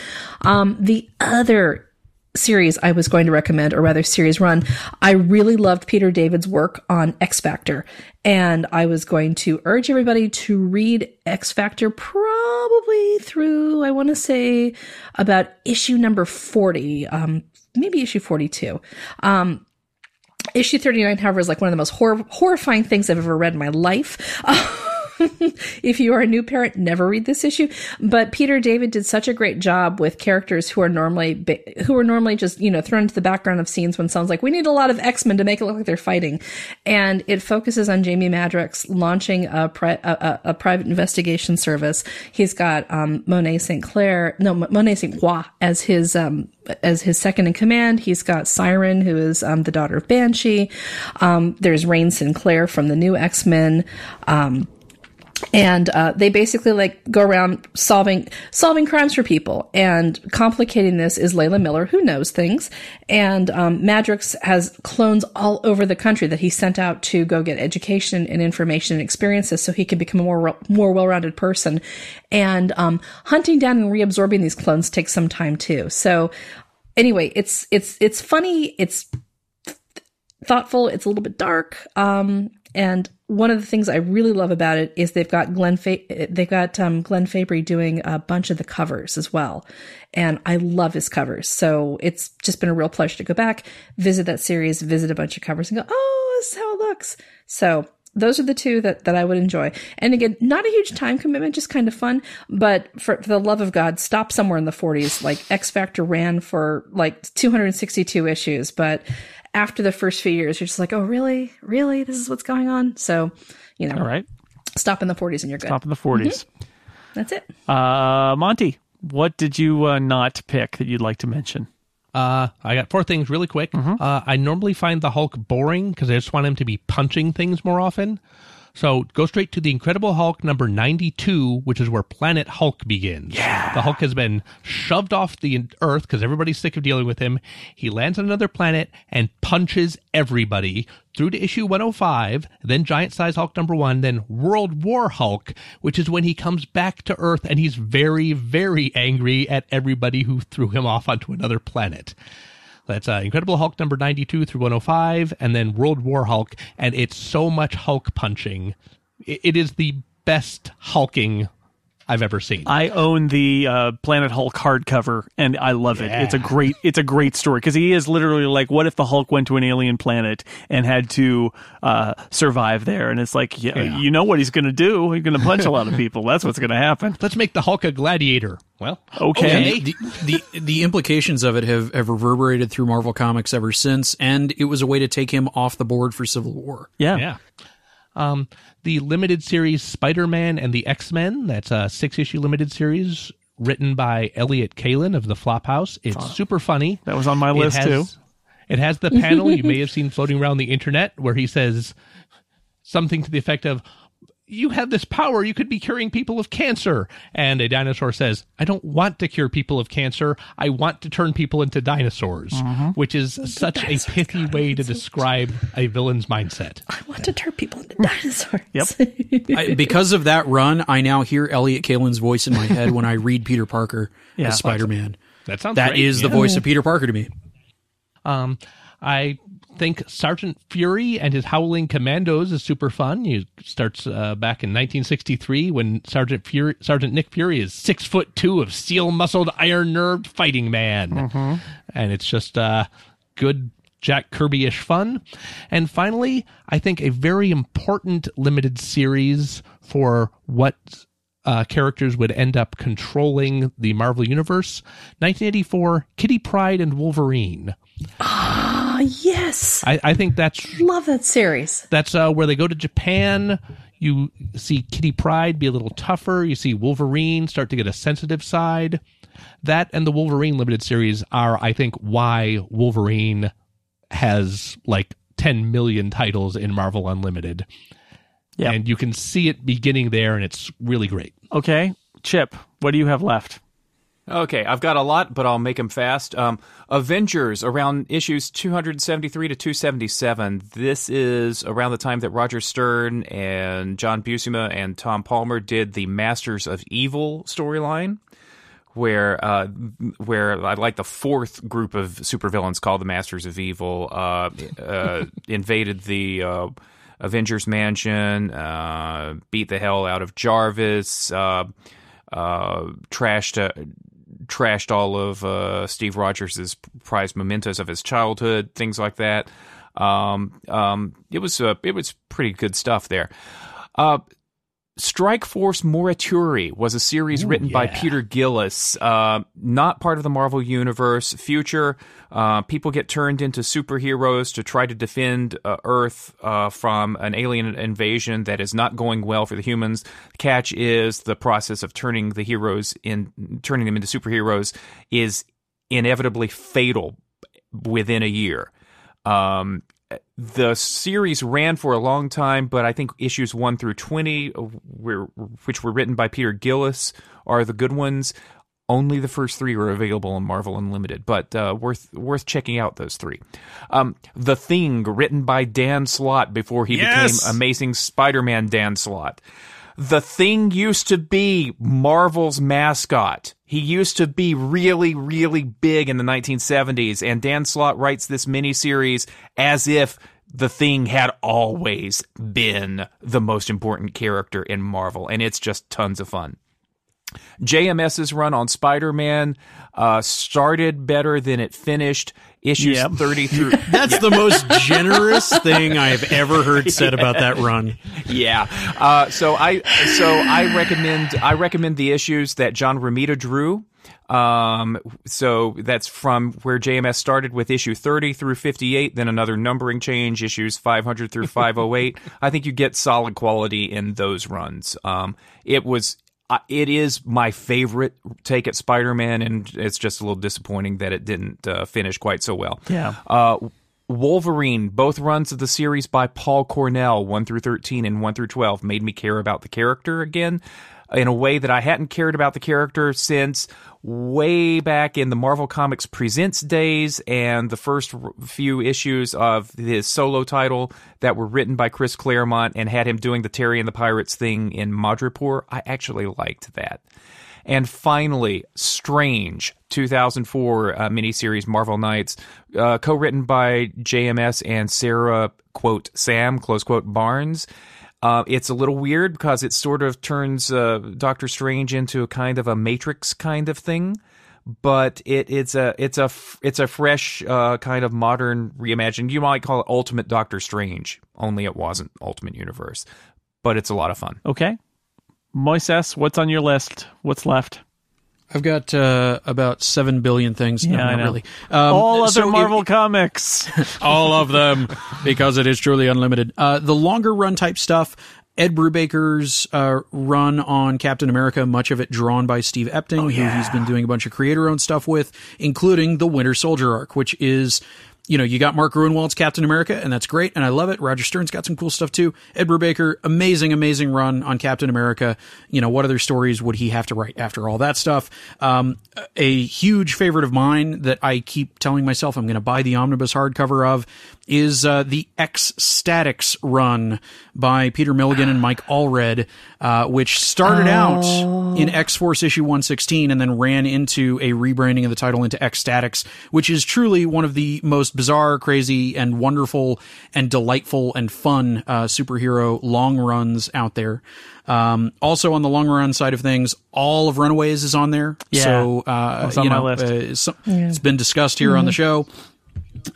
Um, the other series I was going to recommend, or rather series run, I really loved Peter David's work on X Factor. And I was going to urge everybody to read X Factor probably through, I want to say, about issue number 40, um, maybe issue 42. Um, issue 39, however, is like one of the most hor- horrifying things I've ever read in my life. if you are a new parent, never read this issue. But Peter David did such a great job with characters who are normally who are normally just you know thrown into the background of scenes when someone's like, "We need a lot of X Men to make it look like they're fighting," and it focuses on Jamie Madrox launching a, pri- a, a, private investigation service. He's got um, Monet St. Clair, no Monet St. Croix as his um, as his second in command. He's got Siren, who is um, the daughter of Banshee. Um, there's Rahne Sinclair from the new X Men. Um, and uh, they basically like go around solving solving crimes for people. And complicating this is layla miller who knows things. And um, madrox has clones all over the country that he sent out to go get education and information and experiences so he can become a more more well-rounded person. And um, hunting down and reabsorbing these clones takes some time too. So anyway it's it's it's funny it's thoughtful it's a little bit dark um, and one of the things I really love about it is they've got Glenn Fa- they've got um, Glenn Fabry doing a bunch of the covers as well, and I love his covers. So it's just been a real pleasure to go back, visit that series, visit a bunch of covers, and go, oh, this is how it looks. So those are the two that, that I would enjoy. And again, not a huge time commitment, just kind of fun. But for, for the love of God, stop somewhere in the 40s. Like X Factor ran for like 262 issues, but after the first few years, you're just like, oh, really? Really? This is what's going on? So, you know, all right. Stop in the 40s and you're good. Stop in the 40s. Mm-hmm. That's it. Uh, Monty, what did you uh, not pick that you'd like to mention? Uh, I got four things really quick. Mm-hmm. Uh, I normally find the Hulk boring because I just want him to be punching things more often. So go straight to the Incredible Hulk number 92, which is where Planet Hulk begins. Yeah. The Hulk has been shoved off the Earth because everybody's sick of dealing with him. He lands on another planet and punches everybody through to issue 105, then Giant Size Hulk number one, then World War Hulk, which is when he comes back to Earth and he's very, very angry at everybody who threw him off onto another planet. That's uh, Incredible Hulk number 92 through 105, and then World War Hulk. And it's so much Hulk punching. it, it is the best hulking I've ever seen. I own the uh, Planet Hulk hardcover, and I love it. It's a great, it's a great story because he is literally like, what if the Hulk went to an alien planet and had to uh, survive there? And it's like, yeah, Yeah. you know what he's going to do? He's going to punch a lot of people. That's what's going to happen. Let's make the Hulk a gladiator. Well, Okay. the, the the implications of it have, have reverberated through Marvel Comics ever since, and it was a way to take him off the board for Civil War. Yeah. Yeah. Um, the limited series Spider Man and the X Men, that's a six issue limited series written by Elliott Kalan of the Flophouse. It's super funny. That was on my list has, too. It has the panel you may have seen floating around the internet where he says something to the effect of, You have this power, you could be curing people of cancer. And a dinosaur says, I don't want to cure people of cancer. I want to turn people into dinosaurs, which is such a pithy way to describe a villain's mindset. I want to turn people into dinosaurs. Yep. I, because of that run, I now hear Elliott Kalan's voice in my head when I read Peter Parker Yeah. as Spider Man. That sounds That great, is the voice of Peter Parker to me. Um, I think Sergeant Fury and his Howling Commandos is super fun. He starts uh, back in 1963 when Sergeant Fury, Sergeant Nick Fury is six foot two of steel muscled, iron nerved fighting man, and it's just uh, good. Jack Kirby ish fun. And finally, I think a very important limited series for what uh, characters would end up controlling the Marvel Universe 1984 Kitty Pryde and Wolverine. Yes. I, I think that's Love that series. that's uh, where they go to Japan. You see Kitty Pryde be a little tougher. You see Wolverine start to get a sensitive side. That and the Wolverine limited series are, I think, why Wolverine has like 10 million titles in Marvel Unlimited. Yeah. And you can see it beginning there, and it's really great. Okay. Chip, what do you have left? Okay, I've got a lot, but I'll make them fast. Um, Avengers around issues 273 to 277. This is around the time that Roger Stern and John Buscema and Tom Palmer did the Masters of Evil storyline, where uh, where I like the fourth group of supervillains called the Masters of Evil uh, uh, invaded the. Uh, Avengers Mansion, uh, beat the hell out of Jarvis, uh, uh, trashed uh, trashed all of uh, Steve Rogers' prized mementos of his childhood, things like that. Um, um, it was uh, it was pretty good stuff there. Uh, Strike Force Morituri was a series written by Peter Gillis, uh, not part of the Marvel Universe. Future uh, people get turned into superheroes to try to defend uh, Earth uh, from an alien invasion that is not going well for the humans. The catch is the process of turning the heroes in, turning them into superheroes is inevitably fatal within a year. Um, the series ran for a long time, but I think issues one through twenty, which were written by Peter Gillis, are the good ones. Only the first three are available on Marvel Unlimited, but uh, worth worth checking out those three. Um, the Thing, written by Dan Slott before he Yes! became Amazing Spider-Man Dan Slott. The Thing used to be Marvel's mascot. He used to be really, really big in the 1970s, and Dan Slott writes this miniseries as if the Thing had always been the most important character in Marvel, and it's just tons of fun. JMS's run on Spider-Man uh, started better than it finished. Issues Yep. 30 through That's the most generous thing I have ever heard said about that run. yeah. Uh, so I so I recommend I recommend the issues that John Romita drew. Um, so that's from where JMS started with issue 30 through 58, then another numbering change, issues 500 through 508. I think you get solid quality in those runs. Um, it was. It is my favorite take at Spider-Man, and it's just a little disappointing that it didn't uh, finish quite so well. Yeah. Uh, Wolverine, both runs of the series by Paul Cornell, 1 through 13 and 1 through 12, made me care about the character again in a way that I hadn't cared about the character since way back in the Marvel Comics Presents days and the first few issues of his solo title that were written by Chris Claremont and had him doing the Terry and the Pirates thing in Madripoor. I actually liked that. And finally, Strange, 2004 uh, miniseries Marvel Knights, uh, co-written by JMS and Sarah, quote, Sam, close quote, Barnes. Uh, it's a little weird because it sort of turns uh, Doctor Strange into a kind of a Matrix kind of thing, but it, it's a it's a it's a fresh uh, kind of modern reimagined. You might call it Ultimate Doctor Strange, only it wasn't Ultimate Universe, but it's a lot of fun. Okay. Moises, what's on your list? What's left? I've got uh, about seven billion things. No, Yeah, I not know. really. Um, All other so Marvel comics. all of them because it is truly unlimited. Uh, the longer run type stuff. Ed Brubaker's uh, run on Captain America, much of it drawn by Steve Epting, who he's been doing a bunch of creator-owned stuff with, including the Winter Soldier arc, which is, you know, you got Mark Gruenwald's Captain America, and that's great, and I love it. Roger Stern's got some cool stuff too. Ed Brubaker, amazing, amazing run on Captain America. You know, what other stories would he have to write after all that stuff? Um, a huge favorite of mine that I keep telling myself I'm going to buy the omnibus hardcover of is uh, the X Statix run by Peter Milligan and Mike Allred, uh, which started out in X Force issue 116 and then ran into a rebranding of the title into X Statix, which is truly one of the most bizarre, crazy, and wonderful and delightful and fun uh, superhero long runs out there. Um, also on the long run side of things, all of Runaways is on there. Yeah. So, uh, It's on you my know, list. uh, so- it's been discussed here on the show.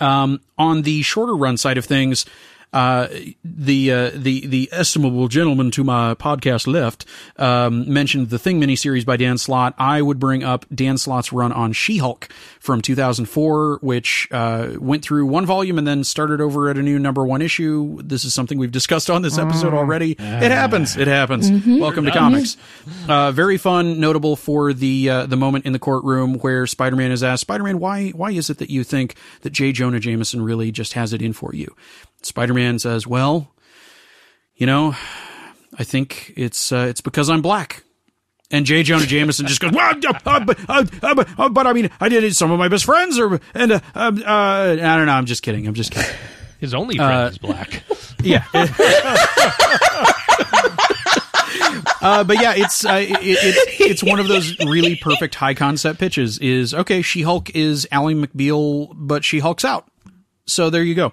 Um, on the shorter run side of things, uh, the uh, the the estimable gentleman to my podcast left um, mentioned the Thing miniseries by Dan Slott. I would bring up Dan Slott's run on She-Hulk from 2004, which uh, went through one volume and then started over at a new number one issue. This is something we've discussed on this episode already. It happens. It happens. Welcome to comics. Uh, very fun, notable for the uh, the moment in the courtroom where Spider-Man is asked, "Spider-Man, why why is it that you think that J. Jonah Jameson really just has it in for you?" Spider-Man says, "Well, you know, I think it's uh, it's because I'm black." And J. Jonah Jameson just goes, well, uh, uh, but, uh, uh, but, uh, but I mean, I did it. Some of my best friends are, and uh, um, uh, I don't know. I'm just kidding. I'm just kidding. His only friend is black. Yeah. uh, but yeah, it's uh, it, it's it's one of those really perfect high concept pitches. Is okay. She Hulk is Ally McBeal, but she Hulks out. So there you go.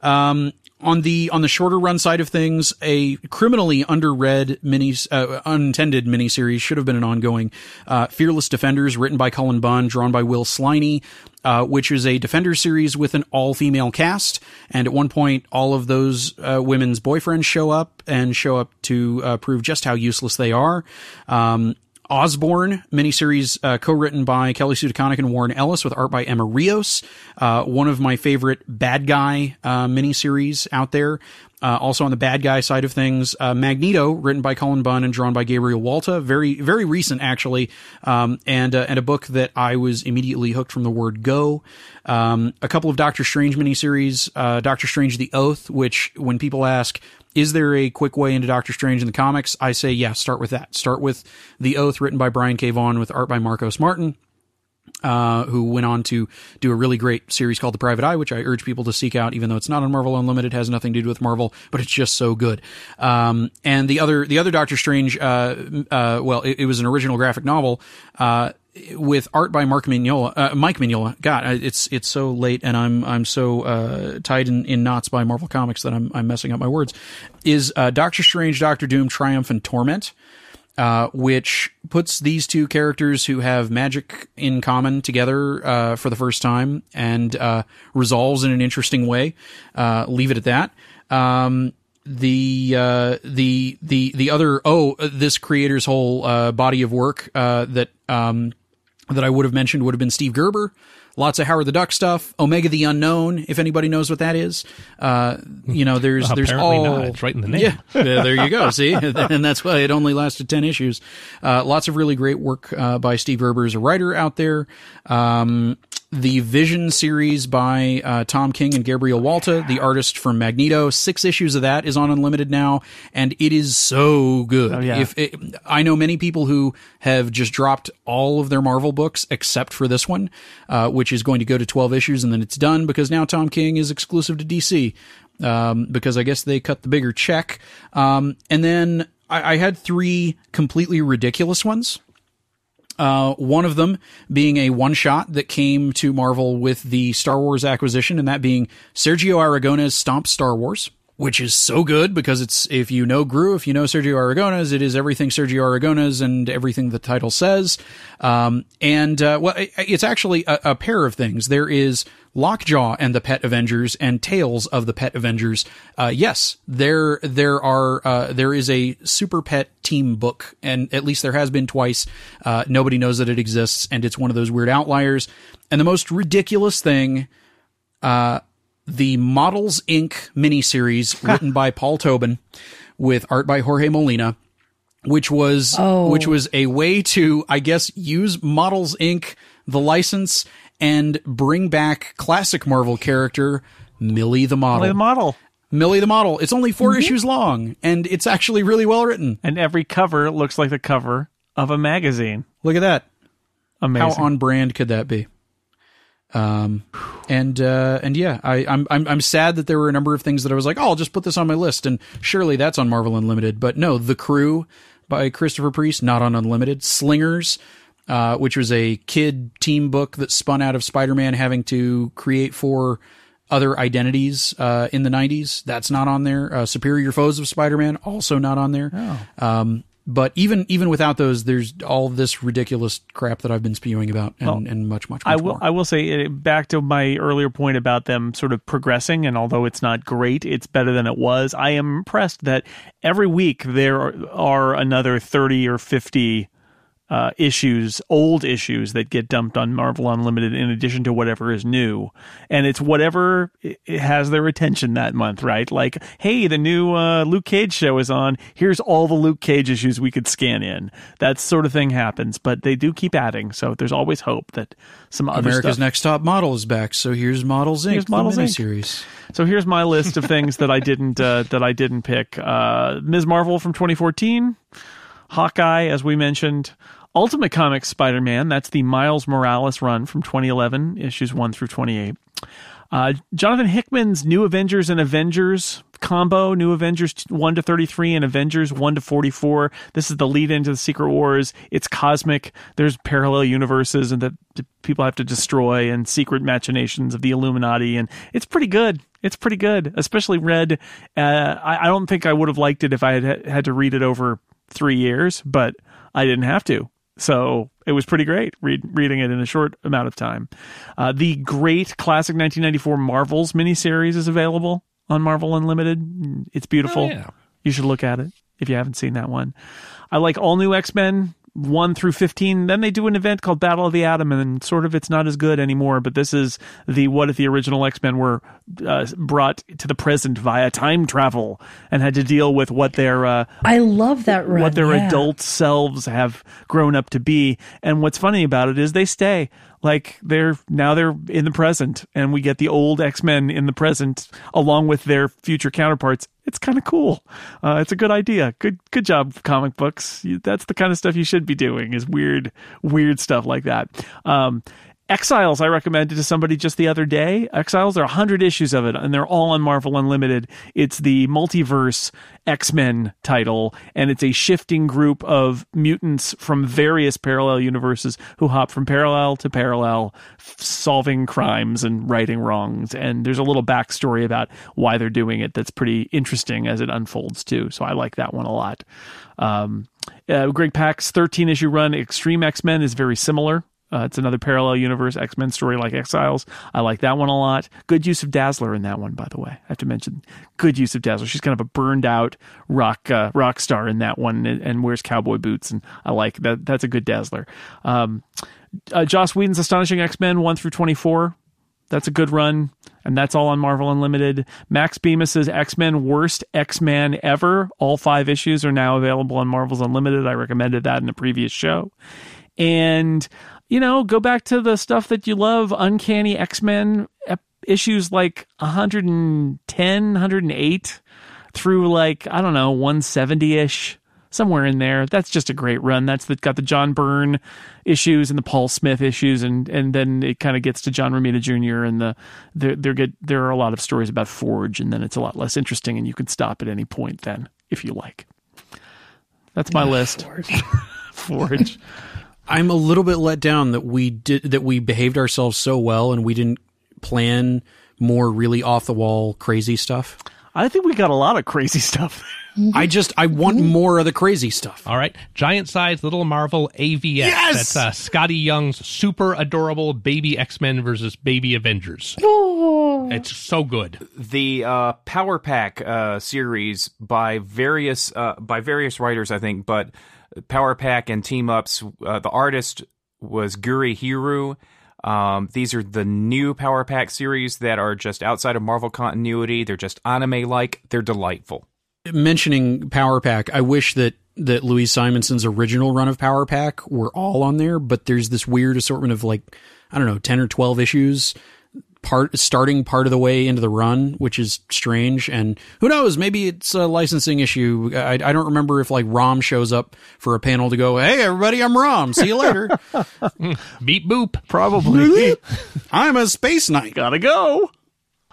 Um, on the on the shorter run side of things, a criminally underread mini uh, unintended miniseries should have been an ongoing. Uh, Fearless Defenders, written by Cullen Bunn, drawn by Will Sliney, uh, which is a Defender series with an all female cast. And at one point, all of those uh, women's boyfriends show up and show up to uh, prove just how useless they are. Um, Osborn miniseries, uh, co-written by Kelly Sue DeConnick and Warren Ellis, with art by Emma Rios. Uh, one of my favorite bad guy uh, miniseries out there. Uh, also on the bad guy side of things, uh, Magneto, written by Cullen Bunn and drawn by Gabriel Walta, very very recent actually, um, and uh, and a book that I was immediately hooked from the word go. Um, a couple of Doctor Strange miniseries, uh, Doctor Strange: The Oath, which when people ask is there a quick way into Doctor Strange in the comics? I say, yeah, start with that. Start with The Oath, written by Brian K. Vaughan with art by Marcos Martin. Uh, who went on to do a really great series called The Private Eye, which I urge people to seek out, even though it's not on Marvel Unlimited, has nothing to do with Marvel, but it's just so good. Um, and the other, the other Doctor Strange, uh, uh, well, it, it was an original graphic novel, uh, with art by Mark Mignola, uh, Mike Mignola. God, it's it's so late, and I'm I'm so uh, tied in, in knots by Marvel Comics that I'm I'm messing up my words. Is uh, Doctor Strange, Doctor Doom, Triumph, and Torment, uh, which puts these two characters who have magic in common together uh, for the first time and uh, resolves in an interesting way. Uh, leave it at that. Um, the uh, the the the other oh this creator's whole uh, body of work uh, that um, that I would have mentioned would have been Steve Gerber. Lots of Howard the Duck stuff. Omega the Unknown, if anybody knows what that is. Uh, you know, there's there's all not. It's right in the name. yeah, Yeah, there you go. See, and that's why it only lasted ten issues. Uh, lots of really great work uh, by Steve Gerber as a writer out there. Um, the Vision series by uh, Tom King and Gabriel Walta, the artist from Magneto. Six issues of that is on Unlimited now, and it is so good. yeah. If it, I know many people who have just dropped all of their Marvel books except for this one, uh, which is going to go to twelve issues and then it's done because now Tom King is exclusive to DC um, because I guess they cut the bigger check. Um, and then I, I had three completely ridiculous ones. Uh, one of them being a one shot that came to Marvel with the Star Wars acquisition, and that being Sergio Aragonés Stomp Star Wars. which is so good because it's if you know Groo, if you know Sergio Aragonés, it is everything Sergio Aragonés and everything the title says. Um, and uh, well, it- it's actually a, a pair of things. There is Lockjaw and the Pet Avengers and Tales of the Pet Avengers. Uh, yes, there there are uh, there is a Super Pet team book, and at least there has been twice. Uh, nobody knows that it exists, and it's one of those weird outliers. And the most ridiculous thing the Models Inc. miniseries written by Paul Tobin with art by Jorge Molina, which was Oh. which was a way to, I guess, use Models Inc. the license and bring back classic Marvel character Millie the Model. Play the model. Millie the Model. It's only 4 issues long, and it's actually really well written. And every cover looks like the cover of a magazine. Look at that. Amazing. How on brand could that be? Um, and uh, and yeah, I, I'm I'm I'm sad that there were a number of things that I was like, oh, I'll just put this on my list, and surely that's on Marvel Unlimited. But no, The Crew by Christopher Priest, not on Unlimited. Slingers, uh, which was a kid team book that spun out of Spider-Man having to create four other identities uh, in the 90s. That's not on there. Uh, Superior Foes of Spider-Man, also not on there. Um, but even even without those, there's all this ridiculous crap that I've been spewing about, and, and much much much I will. more. I will say uh, back to my earlier point about them sort of progressing, and although it's not great, it's better than it was. I am impressed that every week there are, are another thirty or fifty uh, issues, old issues that get dumped on Marvel Unlimited in addition to whatever is new. And it's whatever it has their attention that month, right? Like, hey, the new uh, Luke Cage show is on. Here's all the Luke Cage issues we could scan in. That sort of thing happens, but they do keep adding. So there's always hope that some other America's stuff. Next Top Model is back, so here's Models Inc. Here's Models Inc. miniseries. So here's my list of things that I didn't uh, that I didn't pick. Uh, Ms. Marvel from 2014, Hawkeye, as we mentioned, Ultimate Comics Spider-Man. That's the Miles Morales run from 2011, issues one through 28. Uh, Jonathan Hickman's New Avengers and Avengers combo, New Avengers 1 to 33 and Avengers 1 to 44. This is the lead into the Secret Wars. It's cosmic. There's parallel universes and that people have to destroy and secret machinations of the Illuminati. And it's pretty good. It's pretty good, especially read. Uh, I, I don't think I would have liked it if I had had to read it over three years, but I didn't have to. So it was pretty great read, reading it in a short amount of time. Uh, the great classic 1994 Marvels miniseries is available on Marvel Unlimited. It's beautiful. Oh, yeah. You should look at it if you haven't seen that one. I like all new X Men 1 through 15. Then they do an event called Battle of the Atom, and sort of it's not as good anymore. But this is the what if the original X Men were uh, brought to the present via time travel and had to deal with what their uh, I love that run. what their yeah. adult selves have grown up to be. And what's funny about it is they stay. Like they're now they're in the present and we get the old X-Men in the present along with their future counterparts. It's kind of cool. Uh, it's a good idea. Good good job comic books. That's the kind of stuff you should be doing is weird weird stuff like that. Um Exiles, I recommended to somebody just the other day. Exiles, there are 100 issues of it, and they're all on Marvel Unlimited. It's the multiverse X Men title, and it's a shifting group of mutants from various parallel universes who hop from parallel to parallel, solving crimes and righting wrongs. And there's a little backstory about why they're doing it that's pretty interesting as it unfolds, too. So I like that one a lot. Um, uh, Greg Pak's 13 issue run, Extreme X Men, is very similar. Uh, it's another parallel universe X Men story like Exiles. I like that one a lot. Good use of Dazzler in that one, by the way. I have to mention good use of Dazzler. She's kind of a burned out rock uh, rock star in that one, and, and wears cowboy boots, and I like that. That's a good Dazzler. Um, uh, Joss Whedon's Astonishing X Men one through twenty four. That's a good run, and that's all on Marvel Unlimited. Max Bemis's X Men Worst X Man Ever. All five issues are now available on Marvel's Unlimited. I recommended that in a previous show. And, you know, go back to the stuff that you love Uncanny X Men issues like 110, 108 through like, I don't know, 170 ish somewhere in there. That's just a great run. That's the, got the John Byrne issues and the Paul Smith issues, and and then it kind of gets to John Romita Jr. and the there there get there are a lot of stories about Forge, and then it's a lot less interesting, and you can stop at any point then if you like. That's my list. Forge. Forge. I'm a little bit let down that we did that we behaved ourselves so well and we didn't plan more really off the wall crazy stuff. I think we got a lot of crazy stuff. I just I want more of the crazy stuff. All right, giant size little Marvel AVX. Yes! That's uh, Skottie Young's super adorable baby X Men versus baby Avengers. Oh. It's so good. the uh, Power Pack uh, series by various uh, by various writers, I think, but Power Pack and team ups. Uh, the artist was Gurihiru. Um, these are the new Power Pack series that are just outside of Marvel continuity. They're just anime like. They're delightful. Mentioning Power Pack, I wish that that Louise Simonson's original run of Power Pack were all on there, but there's this weird assortment of like I don't know, 10 or 12 issues part starting part of the way into the run, which is strange. And who knows? Maybe it's a licensing issue. I, I don't remember if like Rom shows up for a panel to go, "Hey, everybody, I'm Rom. See you later. Beep boop. Probably. I'm a space knight." Gotta go.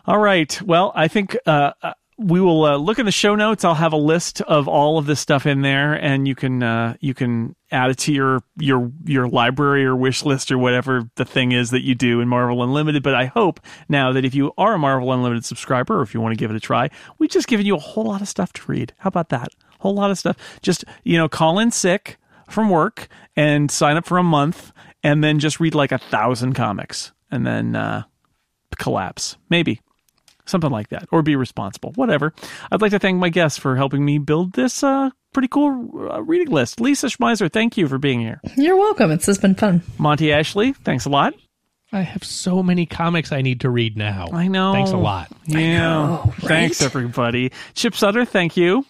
All right. Well, I think uh, uh, we will uh, look in the show notes. I'll have a list of all of this stuff in there, and you can uh, you can add it to your your your library or wish list or whatever the thing is that you do in Marvel Unlimited. But I hope now that if you are a Marvel Unlimited subscriber, or if you want to give it a try, we've just given you a whole lot of stuff to read. How about that? A whole lot of stuff. Just you know, call in sick from work and sign up for a month, and then just read like a thousand comics, and then uh, collapse. Maybe something like that, or be responsible, whatever. I'd like to thank my guests for helping me build this uh, pretty cool uh, reading list. Lisa Schmeiser, thank you for being here. You're welcome. It's has been fun. Monty Ashley, thanks a lot. I have so many comics I need to read now. I know. Thanks a lot. Yeah. know, right? Thanks, everybody. Chip Sudderth, thank you.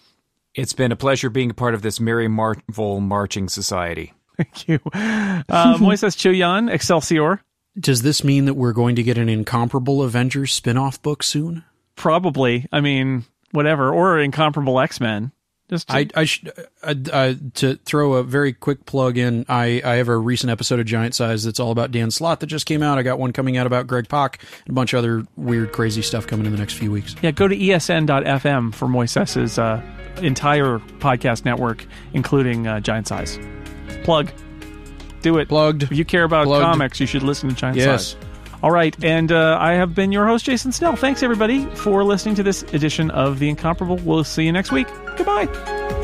It's been a pleasure being a part of this Merry Marvel Marching Society. Thank you. Uh, Moises Chiullan, Excelsior. Does this mean that we're going to get an incomparable Avengers spin-off book soon? Probably. I mean, whatever. Or incomparable X Men. Just I, I should uh, uh, to throw a very quick plug in. I, I have a recent episode of Giant Size that's all about Dan Slott that just came out. I got one coming out about Greg Pak and a bunch of other weird, crazy stuff coming in the next few weeks. Yeah, go to esn.fm for Moises's uh, entire podcast network, including uh, Giant Size. Plug. Do it. Plugged. If you care about Plugged. comics, you should listen to Giant Yes. Size. All right, and uh, I have been your host, Jason Snell. Thanks, everybody, for listening to this edition of The Incomparable. We'll see you next week. Goodbye.